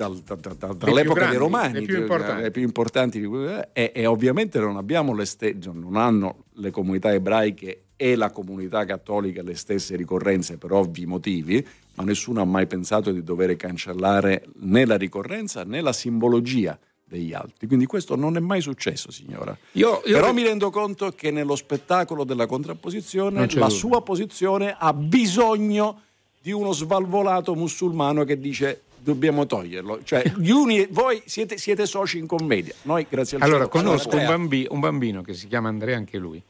dal- da- da- da- dall'epoca più dei grandi, Romani, le più le più importanti di que- e, e ovviamente non abbiamo le ste- non hanno le comunità ebraiche e la comunità cattolica le stesse ricorrenze per ovvi motivi, ma nessuno ha mai pensato di dover cancellare né la ricorrenza né la simbologia degli altri. Quindi questo non è mai successo, signora. Io- io- Però mi rendo conto che nello spettacolo della contrapposizione la dubbio. sua posizione ha bisogno di uno svalvolato musulmano che dice dobbiamo toglierlo. Cioè, gli uni, voi siete, siete soci in commedia. Noi, grazie al Allora, cielo, conosco un, bambi- un bambino che si chiama Andrea anche lui,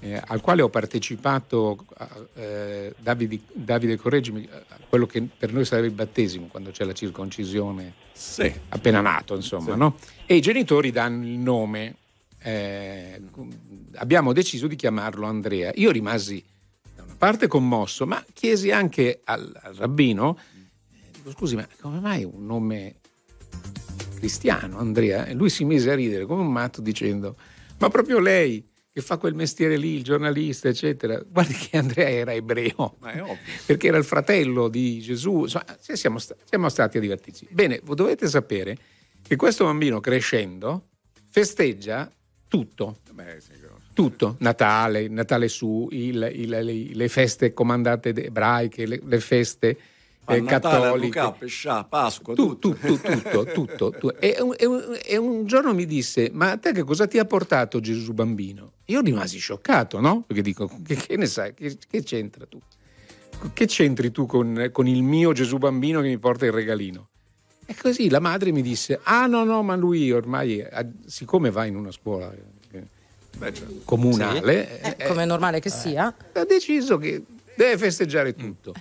eh, al quale ho partecipato, eh, Davide, Davide correggimi, a quello che per noi sarebbe il battesimo, quando c'è la circoncisione Sì. appena nato, insomma, Sì. no? E i genitori danno il nome. eh, abbiamo deciso di chiamarlo Andrea. Io rimasi da una parte commosso, ma chiesi anche al, al rabbino, eh, scusi, ma come mai un nome cristiano, Andrea? E lui si mise a ridere come un matto dicendo, ma proprio lei che fa quel mestiere lì, il giornalista, eccetera, guardi che Andrea era ebreo, perché era il fratello di Gesù, insomma, siamo, sta- siamo stati a divertirci. Bene, voi dovete sapere che questo bambino crescendo festeggia tutto, Beh, sì, tutto, Natale, Natale su, il- il- le, le feste comandate ebraiche, le, le feste eh, Natale, cattoliche. Hanukkah, Pescià, Pasqua, Tu- tutto. tu- tu- tutto, tutto, tu- E, un, e un- e un giorno mi disse: Ma a te che cosa ti ha portato Gesù bambino? Io rimasi scioccato, no? Perché dico: Che, che ne sai? Che, che c'entra tu? Che c'entri tu con, con il mio Gesù bambino che mi porta il regalino? E così la madre mi disse: Ah, no, no, ma lui ormai, eh, siccome va in una scuola eh, Beh, cioè, comunale, Eh, eh, come è normale che sia. ha deciso che deve festeggiare tutto.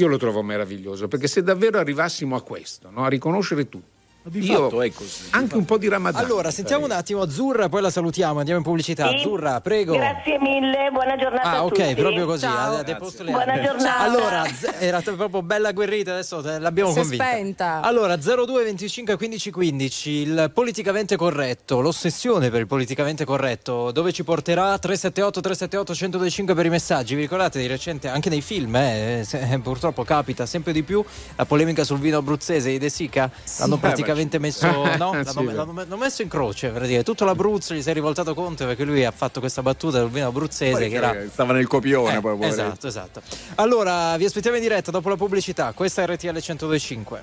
Io lo trovo meraviglioso perché se davvero arrivassimo a questo, no? a riconoscere tutto, di io fatto è così. anche un po' di Ramadan. Allora, sentiamo un attimo Azzurra, poi la salutiamo, andiamo in pubblicità. Sì. Azzurra, prego. Grazie mille, buona giornata Ah, a ok, tutti. proprio così. Ciao. Buona giornata. Allora, z- era t- proprio bella agguerrita, adesso te- l'abbiamo Si convinta. spenta. Allora, 02 25 15 15, il politicamente corretto, l'ossessione per il politicamente corretto, dove ci porterà 378 378 1025 per i messaggi. Vi ricordate di recente, anche nei film, eh, se- purtroppo capita sempre di più, la polemica sul vino abruzzese di De Sica, l'hanno praticamente messo, no? Sì, L'hanno, l'hanno- l'hanno messo in croce, per dire. Tutto l'Abruzzo gli si è rivoltato contro perché lui ha fatto questa battuta sul vino abruzzese Poi che era... stava nel copione Eh, poi, poveretto. esatto, esatto. Allora, vi aspettiamo in diretta dopo la pubblicità. Questa è RTL 1025.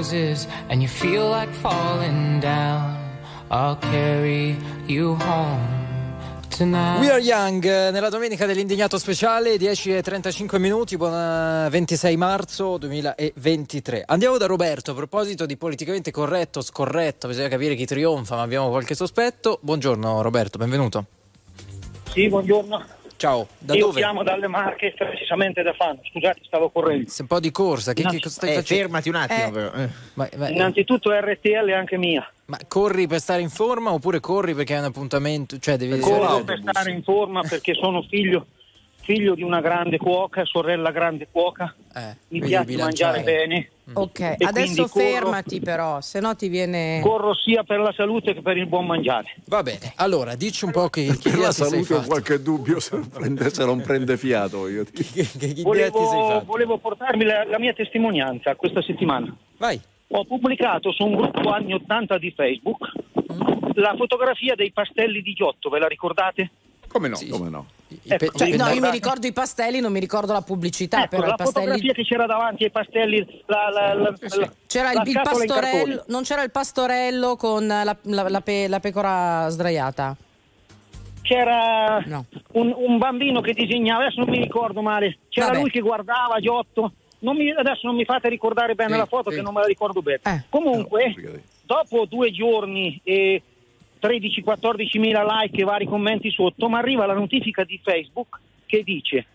Bar closes and you feel like falling down, I'll carry you home. We are young, eh, nella domenica dell'indignato speciale, 10 e 35 minuti, buon 26 marzo 2023. Andiamo da Roberto, a proposito di politicamente corretto, scorretto, bisogna capire chi trionfa, ma abbiamo qualche sospetto. Buongiorno Roberto, benvenuto. Sì, buongiorno. Ciao, da Io dove? chiamo dalle Marche, precisamente da Fano. Scusate, stavo correndo. Un po' di corsa, che, che cosa stai Eh, facendo? fermati un attimo, Eh. però. eh. Ma, ma- Innanzitutto RTL è anche mia. ma corri per stare in forma oppure corri perché hai un appuntamento? Cioè devi Corro per stare in forma perché sono figlio, figlio di una grande cuoca, sorella grande cuoca. Mi Eh, quindi piace mangiare bene. Ok, E adesso corro- fermati però, se no ti viene... Corro sia per la salute che per il buon mangiare. Va bene, allora dici un po' che, che Per la ti salute ho qualche dubbio se non prende, se non prende fiato. Io. Che, che ti sei Volevo, fatto? volevo portarvi la, la mia testimonianza questa settimana. Vai. Ho pubblicato su un gruppo anni 80 di Facebook la fotografia dei pastelli di Giotto, ve la ricordate? Come no? Come no? Ecco, Cioè, no, io mi ricordo i pastelli, non mi ricordo la pubblicità, Ecco, però la i pastelli... fotografia che c'era davanti ai pastelli, la, la- la- C'era la il, il pastorello, non c'era il pastorello con la, la- la pe- la pecora sdraiata? C'era un, un bambino che disegnava, adesso non mi ricordo male, c'era Vabbè. lui che guardava Giotto. Non mi- adesso non mi fate ricordare bene Sì, la foto sì. che non me la ricordo bene. Eh. Comunque, dopo due giorni e 13-14 mila like e vari commenti sotto, mi arriva la notifica di Facebook che dice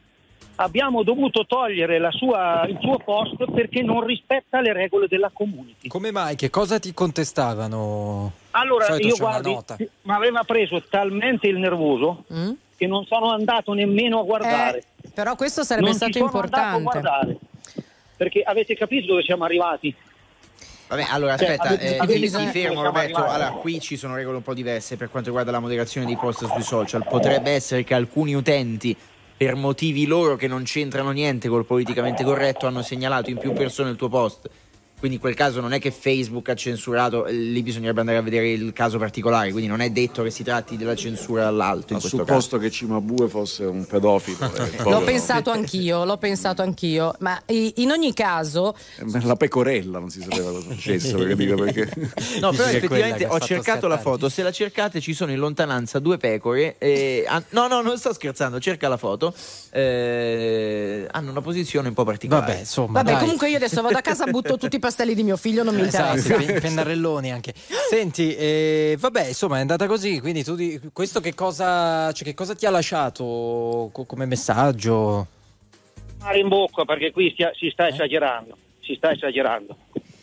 abbiamo dovuto togliere la sua- il suo post perché non rispetta le regole della community. Come mai? Che cosa ti contestavano? Allora, io guardi, nota. mi aveva preso talmente il nervoso Mm? che non sono andato nemmeno a guardare. Eh, però questo sarebbe Non stato sono andato a importante. guardare. Perché avete capito dove siamo arrivati? Vabbè, allora Cioè, aspetta, avete- eh, ti- ti fermo Roberto. Allora, qui ci sono regole un po' diverse per quanto riguarda la moderazione dei post sui social. Potrebbe essere che alcuni utenti, per motivi loro che non c'entrano niente col politicamente corretto, hanno segnalato in più persone il tuo post. Quindi in quel caso non è che Facebook ha censurato, eh, lì bisognerebbe andare a vedere il caso particolare, quindi non è detto che si tratti della censura all'alto in Ha questo caso. supposto che Cimabue fosse un pedofilo. eh, L'ho pensato anch'io, l'ho pensato anch'io, ma in ogni caso Eh, La pecorella non si sapeva cosa facesse, perché dico perché. No, però effettivamente ho cercato la foto. Se la cercate, ci sono in lontananza due pecore. eh, han- no, no, non sto scherzando. Cerca la foto. eh, hanno una posizione un po' particolare. Vabbè, insomma, Vabbè, comunque io adesso vado a casa, butto tutti i pastelli di mio figlio, non mi Esatto, interessa. pen- pennarelloni anche. Senti, eh, vabbè, insomma, è andata così. Quindi tu di- questo che cosa, cioè, che cosa ti ha lasciato co- come messaggio? Mare in bocca perché qui stia- si sta esagerando. Si sta esagerando.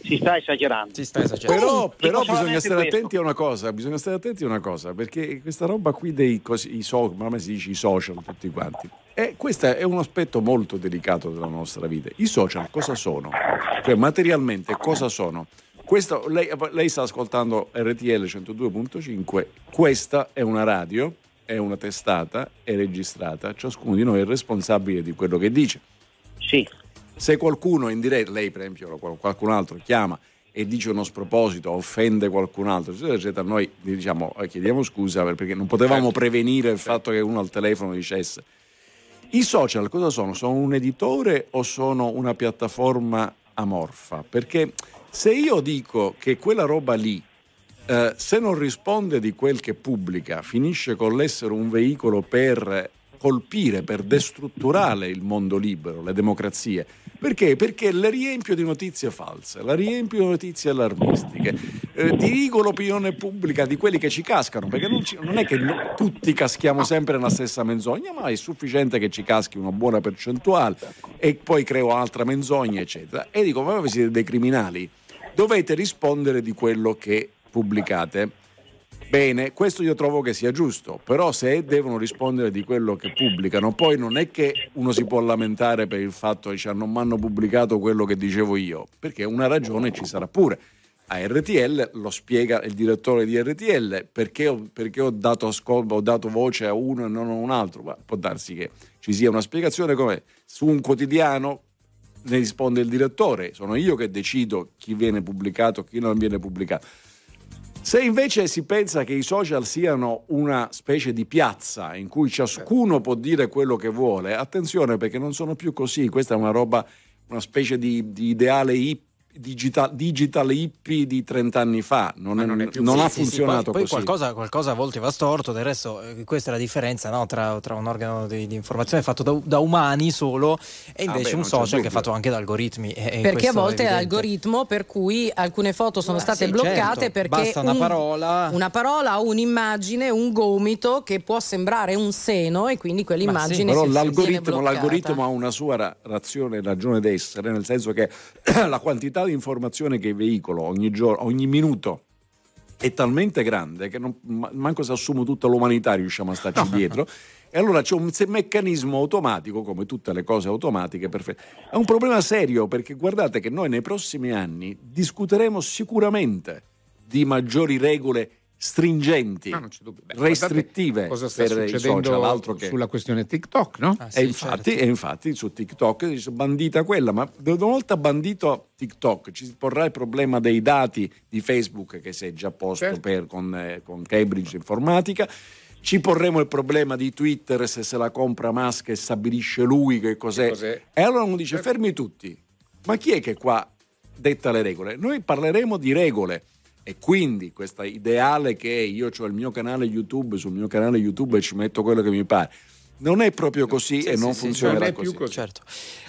Si sta esagerando. Si sta esagerando. Però, però bisogna stare questo. attenti a una cosa, bisogna stare attenti a una cosa, perché questa roba qui dei cosi, i so- ma come si dice i social tutti quanti. E questo è un aspetto molto delicato della nostra vita. I social cosa sono? Cioè materialmente cosa sono? Questo, lei, lei sta ascoltando RTL 102.5, questa è una radio, è una testata, è registrata, ciascuno di noi è responsabile di quello che dice. Sì. Se qualcuno in diretta, lei per esempio qualcun altro chiama e dice uno sproposito, offende qualcun altro, eccetera, eccetera, noi diciamo, eh, chiediamo scusa per- perché non potevamo Certo. prevenire il fatto che uno al telefono dicesse. I social cosa sono? Sono un editore o sono una piattaforma amorfa? Perché se io dico che quella roba lì, eh, se non risponde di quel che pubblica, finisce con l'essere un veicolo per colpire, per destrutturare il mondo libero, le democrazie. Perché? Perché le riempio di notizie false, la riempio di notizie allarmistiche, eh, dirigo l'opinione pubblica di quelli che ci cascano, perché non, ci- non è che no- tutti caschiamo sempre nella stessa menzogna, ma è sufficiente che ci caschi una buona percentuale e poi creo altra menzogna, eccetera. E dico, ma voi siete dei criminali, dovete rispondere di quello che pubblicate. Bene, questo io trovo che sia giusto, però se devono rispondere di quello che pubblicano, poi non è che uno si può lamentare per il fatto che cioè, non mi hanno pubblicato quello che dicevo io, perché una ragione ci sarà pure. A RTL lo spiega il direttore di RTL perché perché ho dato ascolto, ho dato voce a uno e non a un altro. Ma può darsi che ci sia una spiegazione come su un quotidiano ne risponde il direttore, sono io che decido chi viene pubblicato, chi non viene pubblicato. Se invece si pensa che i social siano una specie di piazza in cui ciascuno può dire quello che vuole, attenzione perché non sono più così, questa è una roba, una specie di, di ideale hippie digital, digital hippie di 30 anni fa, non, è- non ha Sì, sì, sì, funzionato poi, poi così. qualcosa, qualcosa a volte va storto, del resto eh, questa è la differenza no, tra, tra un organo di, di informazione fatto da, da umani solo e invece Ah, beh, un non social che è fatto anche da algoritmi. e- e Perché a è volte è l'algoritmo per cui alcune foto sono Ah, state sì, bloccate certo. perché Basta una un- parola. una parola o un'immagine, un gomito che può sembrare un seno e quindi quell'immagine Però si- viene l'algoritmo, l'algoritmo ha una sua ra- razione e ragione d'essere, nel senso che la quantità di informazione che veicolo ogni giorno, ogni minuto è talmente grande che non, ma- manco se assumo tutta l'umanità riusciamo a starci dietro. E allora c'è un meccanismo automatico, come tutte le cose automatiche, perfette. È un problema serio perché guardate che noi nei prossimi anni discuteremo sicuramente di maggiori regole stringenti, No. Beh, restrittive cosa sta per i succedendo social, altro che sulla questione TikTok, no? Ah, e, infatti, e infatti su TikTok dice bandita quella, ma una volta bandito TikTok ci si porrà il problema dei dati di Facebook che si è già posto Certo. per- con, eh, con Cambridge Informatica. Ci porremo il problema di Twitter se se la compra Musk e stabilisce lui che cos'è. cos'è. E allora uno dice fermi tutti, ma chi è che qua detta le regole? Noi parleremo di regole. E quindi questa ideale che io ho il mio canale YouTube, sul mio canale YouTube e ci metto quello che mi pare, non è proprio così e non funzionerà così. Certo.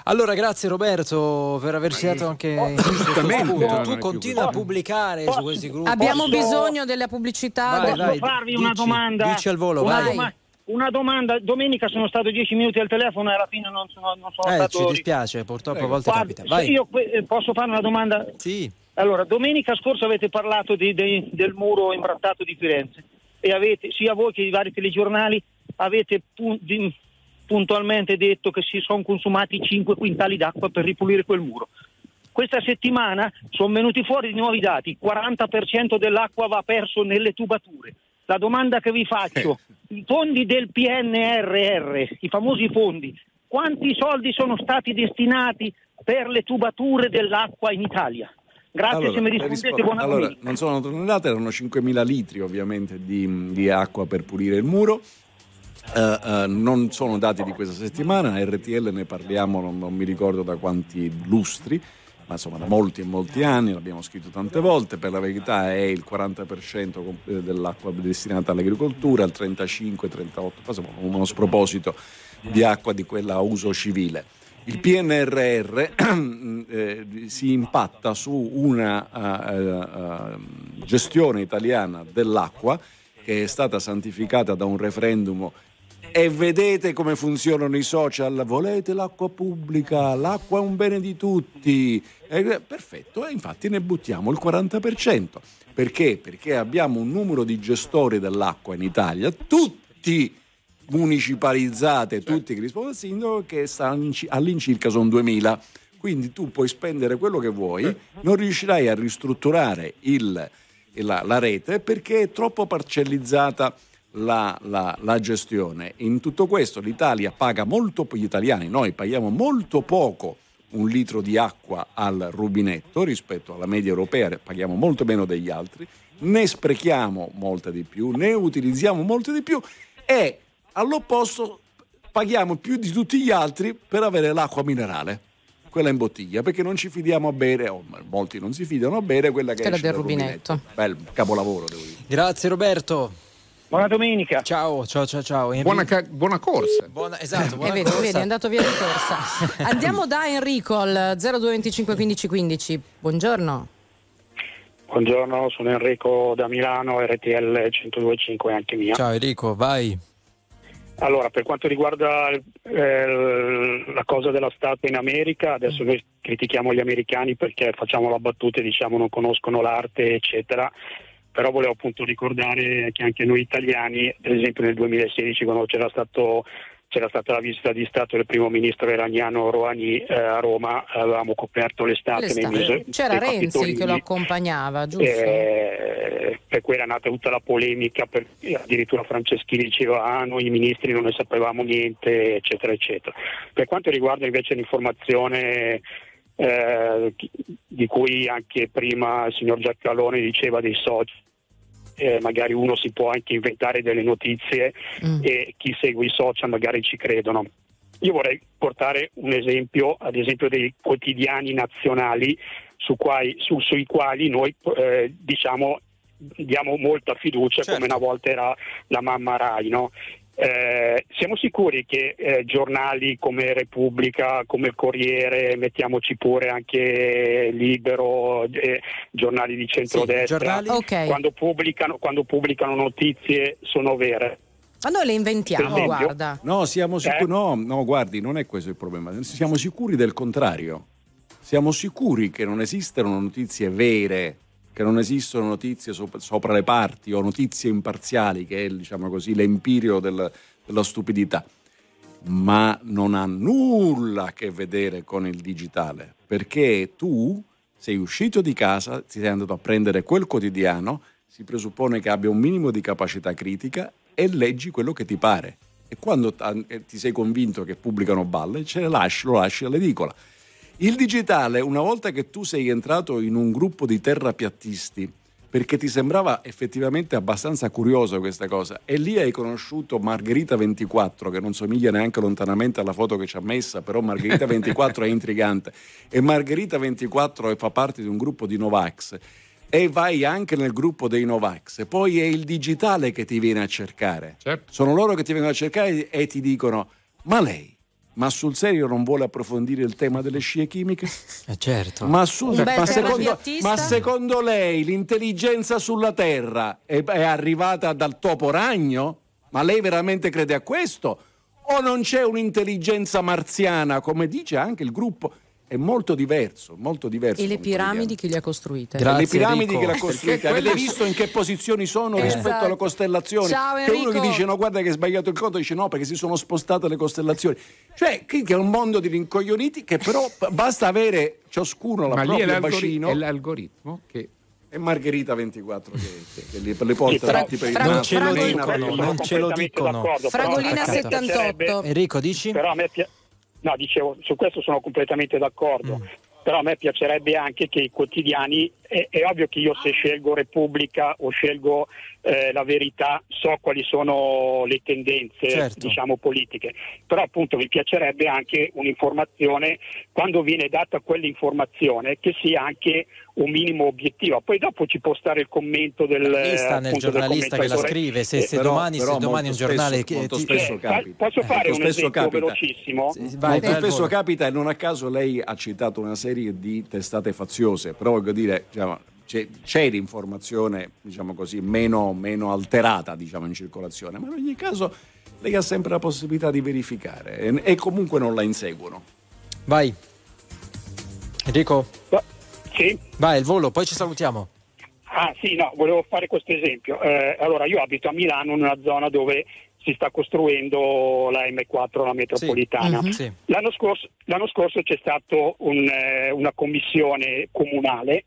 Allora, grazie Roberto per averci dato anche non è Tu continua a così. pubblicare su questi gruppi. Abbiamo Posso- bisogno della pubblicità. Vai, Posso vai, farvi una dici- domanda? dici al volo, una, vai. una domanda. Domenica sono stato dieci minuti al telefono e alla fine non sono, non sono Eh, stato... ci dispiace, purtroppo a volte Guarda, capita. Vai. io eh, posso fare una domanda? Sì. Allora, domenica scorsa avete parlato di- dei- del muro imbrattato di Firenze e avete, sia voi che i vari telegiornali, avete pun- di- puntualmente detto che si sono consumati 5 quintali d'acqua per ripulire quel muro. Questa settimana sono venuti fuori di nuovi dati, il 40% dell'acqua va perso nelle tubature. La domanda che vi faccio, i fondi del PNRR, i famosi fondi, quanti soldi sono stati destinati per le tubature dell'acqua in Italia? Grazie Allora, se mi rispondete, buona allora, domenica. non sono tonnellate, erano 5.000 litri ovviamente di, di acqua per pulire il muro. Eh, eh, non sono dati di questa settimana, a RTL ne parliamo, non, non mi ricordo da quanti lustri, ma insomma da molti e molti anni, l'abbiamo scritto tante volte, per la verità è il 40% com- eh, dell'acqua destinata all'agricoltura, il 35-38%, insomma uno sproposito di acqua di quella a uso civile. Il PNRR eh, si impatta su una eh, eh, gestione italiana dell'acqua che è stata santificata da un referendum e vedete come funzionano i social, volete l'acqua pubblica, l'acqua è un bene di tutti. Eh, perfetto, e infatti ne buttiamo il 40%. Perché? Perché abbiamo un numero di gestori dell'acqua in Italia, tutti municipalizzate, tutti che rispondono al sindaco, che all'incirca sono 2000. Quindi tu puoi spendere quello che vuoi, non riuscirai a ristrutturare il- la, la rete perché è troppo parcellizzata la, la- la gestione. In tutto questo l'Italia paga molto, gli italiani, noi paghiamo molto poco un litro di acqua al rubinetto rispetto alla media europea, paghiamo molto meno degli altri, ne sprechiamo molte di più, ne utilizziamo molte di più e all'opposto paghiamo più di tutti gli altri per avere l'acqua minerale, quella in bottiglia, perché non ci fidiamo a bere, o molti non si fidano a bere quella che Quella esce del dal rubinetto. Bel capolavoro, devo dire. Grazie Roberto. Buona domenica. Ciao, ciao, ciao, ciao. Buona, ca- buona corsa. Buona- esatto, buona vedi, corsa. vedi, è andato via di corsa. Andiamo da Enrico al 0225 15 15. Buongiorno. Buongiorno, sono Enrico da Milano, RTL 1025 anche mia. Ciao Enrico, vai. Allora, per quanto riguarda eh, la cosa della statua in America, adesso noi critichiamo gli americani perché facciamo la battuta e diciamo non conoscono l'arte, eccetera. Però volevo appunto ricordare che anche noi italiani, ad esempio nel 2016 quando c'era stato c'era stata la visita di Stato del primo ministro iraniano Rouhani eh, a Roma, avevamo coperto le statue Le nei sta- musei. C'era Renzi Capitolini. che lo accompagnava, giusto? Eh, per cui era nata tutta la polemica, per- addirittura Franceschini diceva ah noi ministri non ne sapevamo niente, eccetera, eccetera. Per quanto riguarda invece l'informazione eh, di cui anche prima il signor Giacalone diceva dei social, eh, magari uno si può anche inventare delle notizie Mm. e chi segue i social magari ci credono. io vorrei portare un esempio, ad esempio dei quotidiani nazionali su quai- su- sui quali noi eh, diciamo diamo molta fiducia come una volta era la mamma Rai. no? Eh, siamo sicuri che eh, giornali come Repubblica, come il Corriere, mettiamoci pure anche Libero, eh, giornali di centrodestra, giornali- Ok. quando, pubblicano, quando pubblicano notizie sono vere? Ma noi le inventiamo, esempio? guarda. No, siamo sicuri. No, no, guardi, non è questo il problema. Siamo sicuri del contrario. Siamo sicuri che non esistono notizie vere, che non esistono notizie sop- sopra le parti o notizie imparziali, che è, diciamo così, l'empirio del- della stupidità. Ma non ha nulla a che vedere con il digitale, perché tu sei uscito di casa, ti sei andato a prendere quel quotidiano, si presuppone che abbia un minimo di capacità critica e leggi quello che ti pare. E quando eh, ti sei convinto che pubblicano balle, ce le lasci, lo lasci all'edicola. Il digitale, una volta che tu sei entrato in un gruppo di terrapiattisti, perché ti sembrava effettivamente abbastanza curiosa questa cosa, e lì hai conosciuto Margherita 24, che non somiglia neanche lontanamente alla foto che ci ha messa, però Margherita 24 è intrigante, e Margherita 24 fa parte di un gruppo di Novax, e vai anche nel gruppo dei Novax, poi è il digitale che ti viene a cercare. Sono loro che ti vengono a cercare e ti dicono, ma lei, ma sul serio non vuole approfondire il tema delle scie chimiche? Eh certo. Ma, su- Un bel ma secondo, ma secondo lei l'intelligenza sulla Terra è, è arrivata dal topo ragno? Ma lei veramente crede a questo? O non c'è un'intelligenza marziana, come dice anche il gruppo? È molto diverso, molto diverso. E le piramidi chi le ha costruite? le piramidi che l'ha Perché costruita, avete visto in che posizioni sono rispetto Esatto. alle costellazioni? Ciao, che uno che Enrico. dice no, guarda che hai sbagliato il conto, dice no, perché si sono spostate le costellazioni. Cioè, che che è un mondo di rincoglioniti che però basta avere ciascuno la Ma lì è propria l'algori- bacino. è l'algoritmo che è Margherita 24 che, che, che li- le porta però- tutti per il. Non ce lo dicono, non ce lo dicono. Fragolina a me 78. piacerebbe- Enrico, dici? Però a me pia- No, dicevo, su questo sono completamente d'accordo. Mm. Però a me piacerebbe anche che i quotidiani, è, è ovvio che io se scelgo Repubblica o scelgo eh, La Verità so quali sono le tendenze Certo. diciamo politiche, però appunto mi piacerebbe anche un'informazione, quando viene data quell'informazione, che sia anche un minimo obiettivo. Poi dopo ci può stare il commento del, sta nel appunto, del giornalista che la scrive, se, Eh, se però- domani, se però domani un giornale spesso- che molto ti- spesso Eh, capita. Posso fare Molto un esempio capita. velocissimo? vai, Molto spesso capita e non a caso lei ha citato una serie di testate faziose, però voglio dire, diciamo, c'è, c'è l'informazione, diciamo così, meno, meno alterata diciamo, in circolazione, ma in ogni caso lei ha sempre la possibilità di verificare e, e comunque non la inseguono. Vai. Enrico? Sì. Vai, il volo, poi ci salutiamo. Ah sì, no, volevo fare questo esempio. Eh, allora, io abito a Milano, in una zona dove si sta costruendo la M4, la metropolitana. Mhm. Sì. L'anno, scorso, l'anno scorso c'è stata una commissione comunale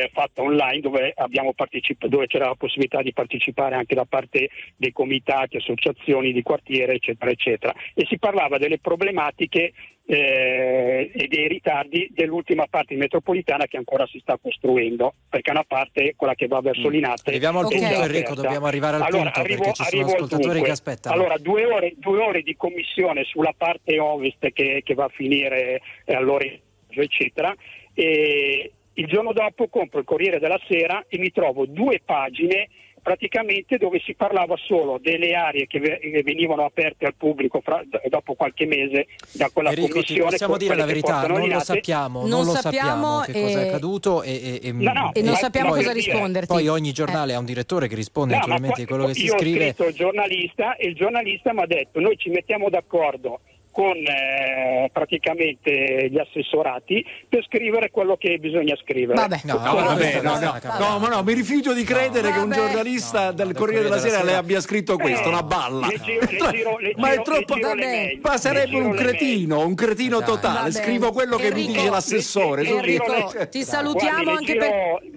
eh, fatta online dove, abbiamo partecip- dove c'era la possibilità di partecipare anche da parte dei comitati, associazioni di quartiere, eccetera, eccetera. E si parlava delle problematiche eh, e dei ritardi dell'ultima parte metropolitana che ancora si sta costruendo, perché è una parte, quella che va verso Linate. Arriviamo al punto, già Enrico, dobbiamo arrivare al Allora, punto, arrivo- perché ci sono ascoltatori che aspettano. Allora, due ore, due ore di commissione sulla parte ovest che, che va a finire eh, all'Oreggio, eccetera. E il giorno dopo compro il Corriere della Sera e mi trovo due pagine praticamente dove si parlava solo delle aree che, ve- che venivano aperte al pubblico fra- dopo qualche mese da quella Enrico, commissione. possiamo con dire la verità, non lo sappiamo, non, Non lo sappiamo sappiamo che cosa è e- accaduto e, e- e- No, no, E non ma- sappiamo cosa risponderti. poi ogni giornale ha un direttore che risponde No, naturalmente di qua- quello che si io scrive. ho scritto il giornalista e il giornalista mi ha detto noi ci mettiamo d'accordo con eh, praticamente gli assessorati per scrivere quello che bisogna scrivere. Vabbè. No, però vabbè, no, no, no, ma no, mi rifiuto di credere che un giornalista del del Corriere della Sera le Sera. abbia scritto questo, una balla. Le giro- le giro- le ma è troppo. le giro le Vabbè. Ma Le sarebbe un le cretino, un cretino Dai. totale. Vabbè. Scrivo quello che mi Enrico, dice l'assessore. le- le le- Enrico, ti salutiamo le anche per...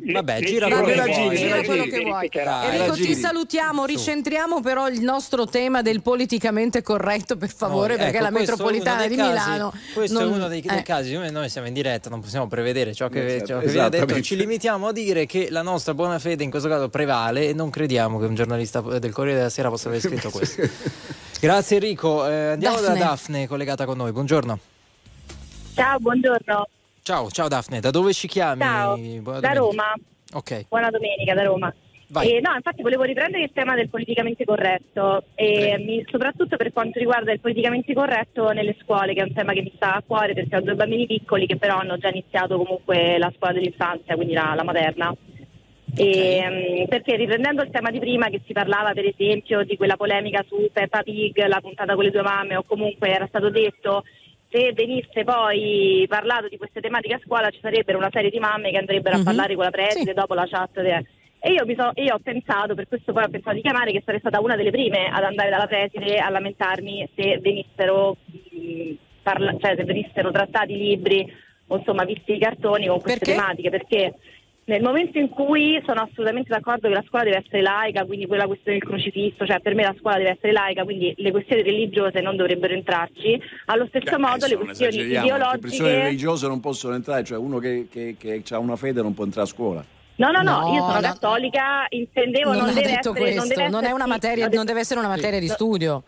le- Vabbè, le gira le le quello le che vuoi. Enrico, ti salutiamo, ricentriamo però il nostro tema del politicamente corretto, per favore, perché ecco, la metropolitana di casi- Milano. Questo non- è uno dei, dei eh. casi, noi, noi siamo in diretta, non possiamo prevedere ciò che, Esatto, ciò che viene detto, ci limitiamo a dire che la nostra buona fede in questo caso prevale e non crediamo che un giornalista del Corriere della Sera possa aver scritto questo. Grazie Enrico, Eh, andiamo Daphne. da Daphne collegata con noi, buongiorno. Ciao, buongiorno. Ciao, ciao Daphne, da dove ci chiami? Ciao, da. Roma. Ok. Buona domenica da Roma. Eh, no, infatti volevo riprendere il tema del politicamente corretto, e mi- soprattutto per quanto riguarda il politicamente corretto nelle scuole, che è un tema che mi sta a cuore perché ho due bambini piccoli che però hanno già iniziato comunque la scuola dell'infanzia, quindi la, la materna. E, mm, perché riprendendo il tema di prima che si parlava per esempio di quella polemica su Peppa Pig, la puntata con le due mamme o comunque era stato detto se venisse poi parlato di queste tematiche a scuola ci sarebbero una serie di mamme che andrebbero Mhm. a parlare con la preside dopo la chat. de- E io, mi so- io ho pensato, per questo poi ho pensato di chiamare, che sarei stata una delle prime ad andare dalla preside a lamentarmi se venissero, mh, parla- cioè, se venissero trattati i libri o insomma visti i cartoni con queste Perché? tematiche. Perché nel momento in cui sono assolutamente d'accordo che la scuola deve essere laica, quindi quella questione del crocifisso, cioè per me la scuola deve essere laica, quindi le questioni religiose non dovrebbero entrarci, allo stesso modo le questioni esageriamo, Le ideologiche... religiose non possono entrare, cioè uno che, che, che ha una fede non può entrare a scuola. No, no, no, No, io sono no. cattolica, intendevo Non, non, deve essere, non, questo, deve non è una materia, non deve essere una materia di studio.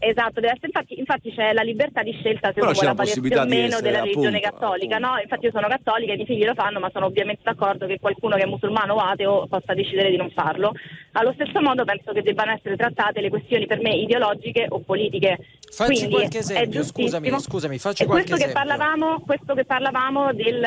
Esatto, deve essere, infatti, infatti c'è la libertà di scelta se Però uno vuole avvalersi o meno essere, della religione appunto, cattolica, no? Infatti io sono cattolica e i miei figli lo fanno, ma sono ovviamente d'accordo che qualcuno che è musulmano o ateo possa decidere di non farlo. Allo stesso modo penso che debbano essere trattate le questioni per me ideologiche o politiche. Facci Quindi qualche esempio, scusami, scusami, facci qualche questo che esempio. parlavamo, questo che parlavamo del,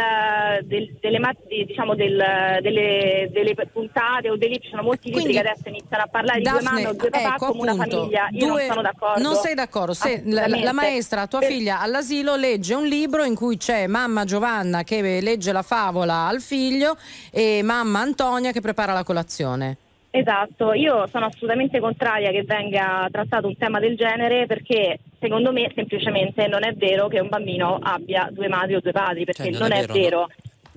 del- delle, diciamo del- delle, delle puntate o dei libri, ci sono molti libri Quindi, che adesso iniziano a parlare di due mamme o due papà ecco, come una appunto, famiglia. Io due- non sono d'accordo. Non sei d'accordo? Se la, la- maestra, tua Per- figlia all'asilo legge un libro in cui c'è mamma Giovanna che legge la favola al figlio e mamma Antonia che prepara la colazione. Esatto, io sono assolutamente contraria che venga trattato un tema del genere perché secondo me semplicemente non è vero che un bambino abbia due madri o due padri, perché Cioè, non, è vero.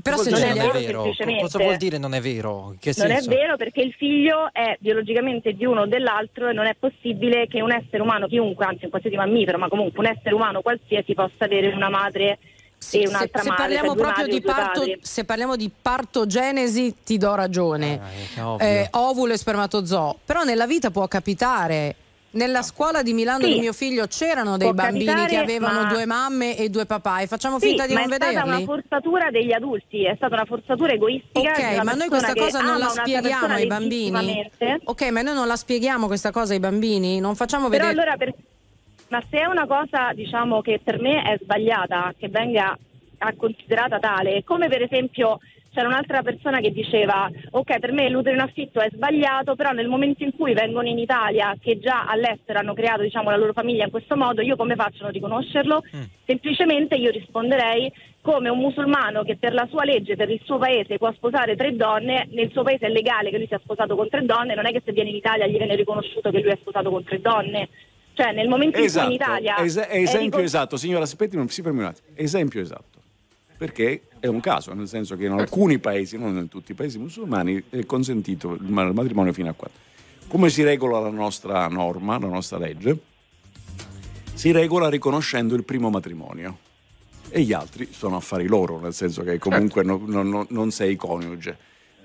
Però se non è vero? semplicemente. Cosa vuol dire non è vero? Non è vero perché il figlio è biologicamente di uno o dell'altro e non è possibile che un essere umano, chiunque, anzi un qualsiasi mammifero, ma comunque un essere umano qualsiasi possa avere una madre Sì, e un'altra se, se madre. parliamo cioè due proprio madri o di parto, se parliamo di partogenesi ti do ragione. ovvio. Eh, ovulo e spermatozoo. Però nella vita può capitare. Nella scuola di Milano Sì. di mio figlio c'erano dei Può bambini capitare, che avevano ma- due mamme e due papà e facciamo Sì, finta di ma non è stata una vederli? forzatura degli adulti, è stata una forzatura egoistica. Ok, di ma noi questa cosa non la spieghiamo ai bambini? Ok, ma noi non la spieghiamo questa cosa ai bambini? Non facciamo Però vedere... allora, per- ma se è una cosa diciamo che per me è sbagliata, che venga considerata tale, come per esempio c'era un'altra persona che diceva ok per me l'utero in affitto è sbagliato, però nel momento in cui vengono in Italia, che già all'estero hanno creato diciamo, la loro famiglia in questo modo, io come faccio a non riconoscerlo? Semplicemente io risponderei come un musulmano che per la sua legge, per il suo paese può sposare tre donne, nel suo paese è legale che lui sia sposato con tre donne, non è che se viene in Italia gli viene riconosciuto che lui è sposato con tre donne. Cioè nel momento Esatto, in cui in Italia... es- esempio ricon- esatto, signora, aspetti, un- si fermi un attimo. Esempio esatto. Perché è un caso, nel senso che in alcuni paesi, non in tutti i paesi musulmani, è consentito il ma- il matrimonio fino a quattro. Come si regola la nostra norma, la nostra legge? Si regola riconoscendo il primo matrimonio e gli altri sono affari loro, nel senso che comunque Certo. non, non- non sei coniuge.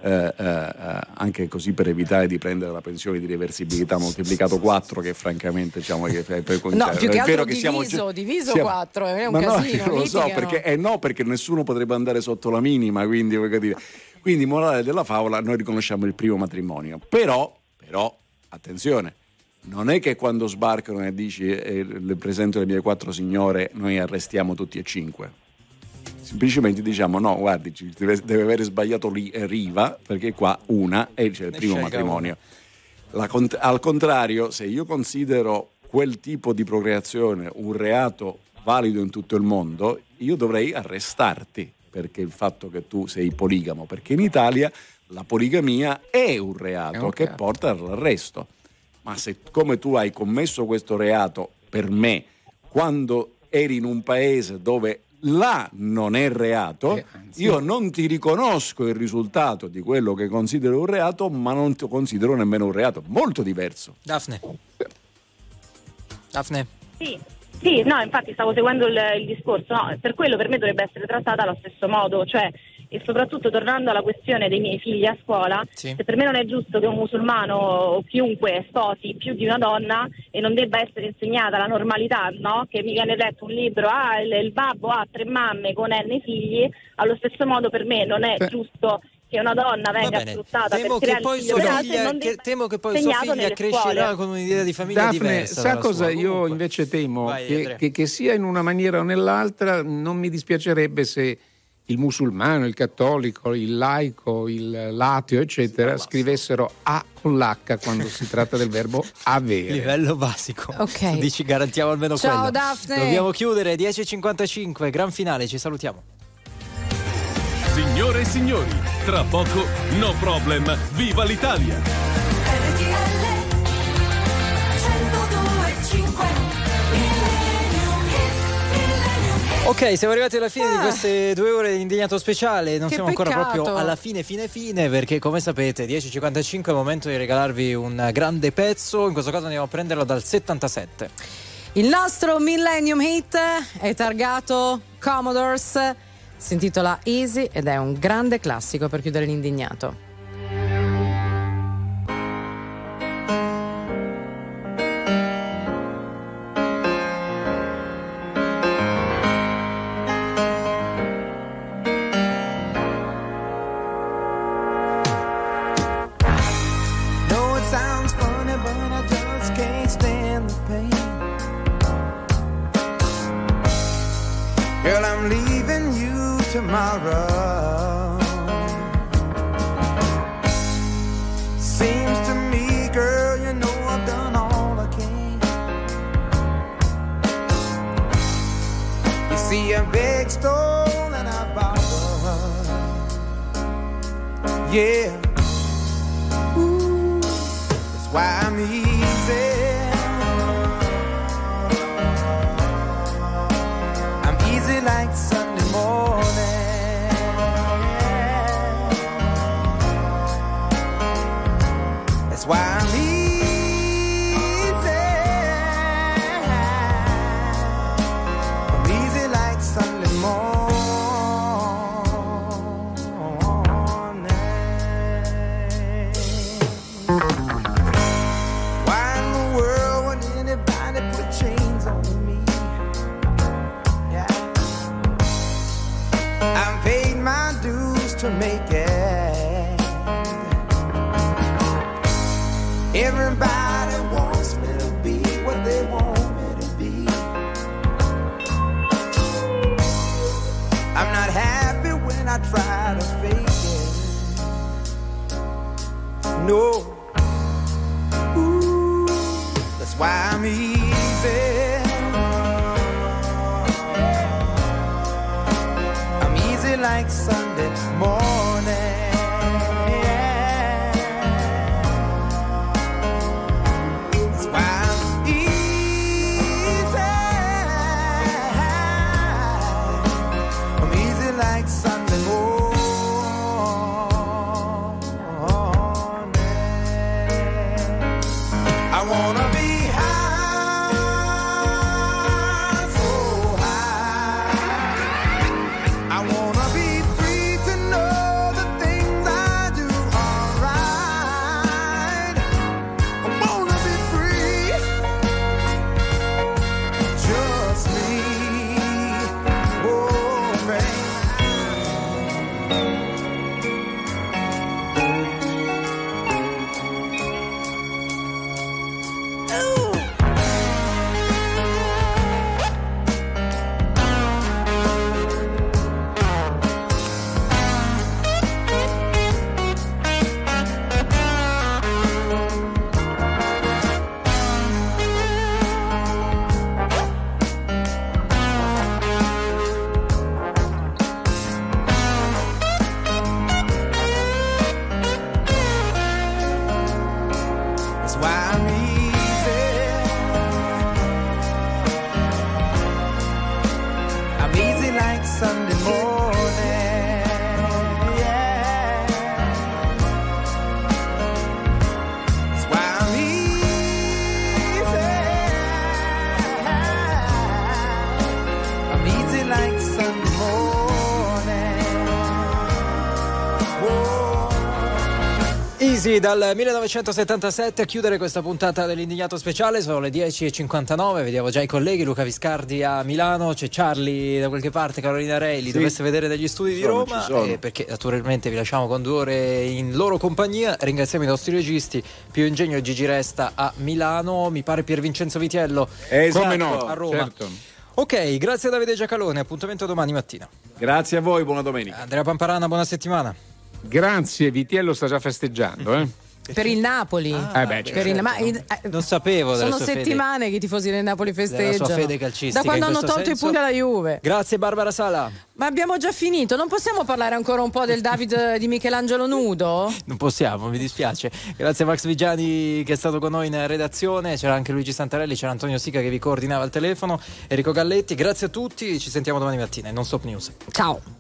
Eh, eh, eh, anche così per evitare di prendere la pensione di reversibilità moltiplicato 4 che francamente diciamo che per, per No, più che è vero che siamo diviso, diviso siamo- 4, è un ma no, casino. io lo so litigano. perché, eh no, perché nessuno potrebbe andare sotto la minima, quindi voglio dire. Quindi, morale della favola, noi riconosciamo il primo matrimonio. Però, però, attenzione, non è che quando sbarcano e dici eh, le presento le mie quattro signore, noi arrestiamo tutti e cinque. Semplicemente diciamo no, guardi, deve, deve aver sbagliato lì eh, Riva, perché qua una e c'è il Ne primo matrimonio. Cont- al contrario, se io considero quel tipo di procreazione un reato valido in tutto il mondo, io dovrei arrestarti perché il fatto che tu sei poligamo, perché in Italia la poligamia è un reato È un che reato. porta all'arresto. Ma se come tu hai commesso questo reato per me quando eri in un paese dove là non è reato, Eh, io non ti riconosco il risultato di quello che considero un reato, ma non ti considero nemmeno un reato. Molto diverso. Daphne. Daphne. Sì, sì, no, infatti stavo seguendo il, il discorso, no, per quello per me dovrebbe essere trattata allo stesso modo, cioè e soprattutto tornando alla questione dei miei figli a scuola, Sì. se per me non è giusto che un musulmano o chiunque sposi più di una donna e non debba essere insegnata la normalità, no? Che mi viene letto un libro, ah, il, il babbo ha tre mamme con n figli, allo stesso modo per me non è giusto che una donna venga sfruttata Temo per creare che poi sua figlia, che- temo che poi sua insegnato figlia nelle crescerà scuole. con un'idea di famiglia Daphne, diversa. sa cosa sua. io invece temo? Vai, che, che- che sia in una maniera o nell'altra, non mi dispiacerebbe se il musulmano, il cattolico, il laico, il lateo, eccetera, scrivessero A con l'H quando si tratta del verbo avere. Livello basico. Ok. Dici garantiamo almeno Ciao, quello. Daphne. Dobbiamo chiudere 10.55, gran finale, ci salutiamo. Signore e signori, tra poco No Problem, viva l'Italia! Ok, siamo arrivati alla fine di Ah. queste due ore di indignato speciale. Non Che siamo ancora peccato. proprio alla fine, fine, fine, perché come sapete, 10.55 è il momento di regalarvi un grande pezzo. In questo caso andiamo a prenderlo dal 77. Il nostro Millennium Hit è targato Commodores, si intitola Easy ed è un grande classico per chiudere l'indignato. No. That's why I'm easy. I'm easy like Sunday morning. Sì, dal 1977 a chiudere questa puntata dell'Indignato Speciale sono le 10.59, vediamo già i colleghi, Luca Viscardi a Milano, c'è Charlie da qualche parte, Carolina Rei, li Sì. dovesse vedere dagli studi di Sono, Roma, ci eh, perché naturalmente vi lasciamo con due ore in loro compagnia, ringraziamo i nostri registi, Pio Ingegno e Gigi Resta a Milano, mi pare Pier Vincenzo Vitiello Esatto. Come no? a Roma. Certo. Ok, grazie a Davide Giacalone, appuntamento domani mattina. Grazie a voi, buona domenica. Andrea Pamparana, buona settimana. Grazie, Vitiello sta già festeggiando, eh? Per il Napoli. Eh beh, Per il- ma- eh, Non sapevo sono sua fede. settimane che i tifosi del Napoli festeggiano. sua fede calcistica Da quando hanno tolto senso. i punti alla Juve. Grazie Barbara Sala. Ma abbiamo già finito, non possiamo parlare ancora un po' del David di Michelangelo nudo? Non possiamo, mi dispiace. Grazie a Max Vigiani che è stato con noi in redazione, c'era anche Luigi Santarelli, c'era Antonio Sica che vi coordinava al telefono, Enrico Galletti. Grazie a tutti, ci sentiamo domani mattina in Non Stop News. Ciao.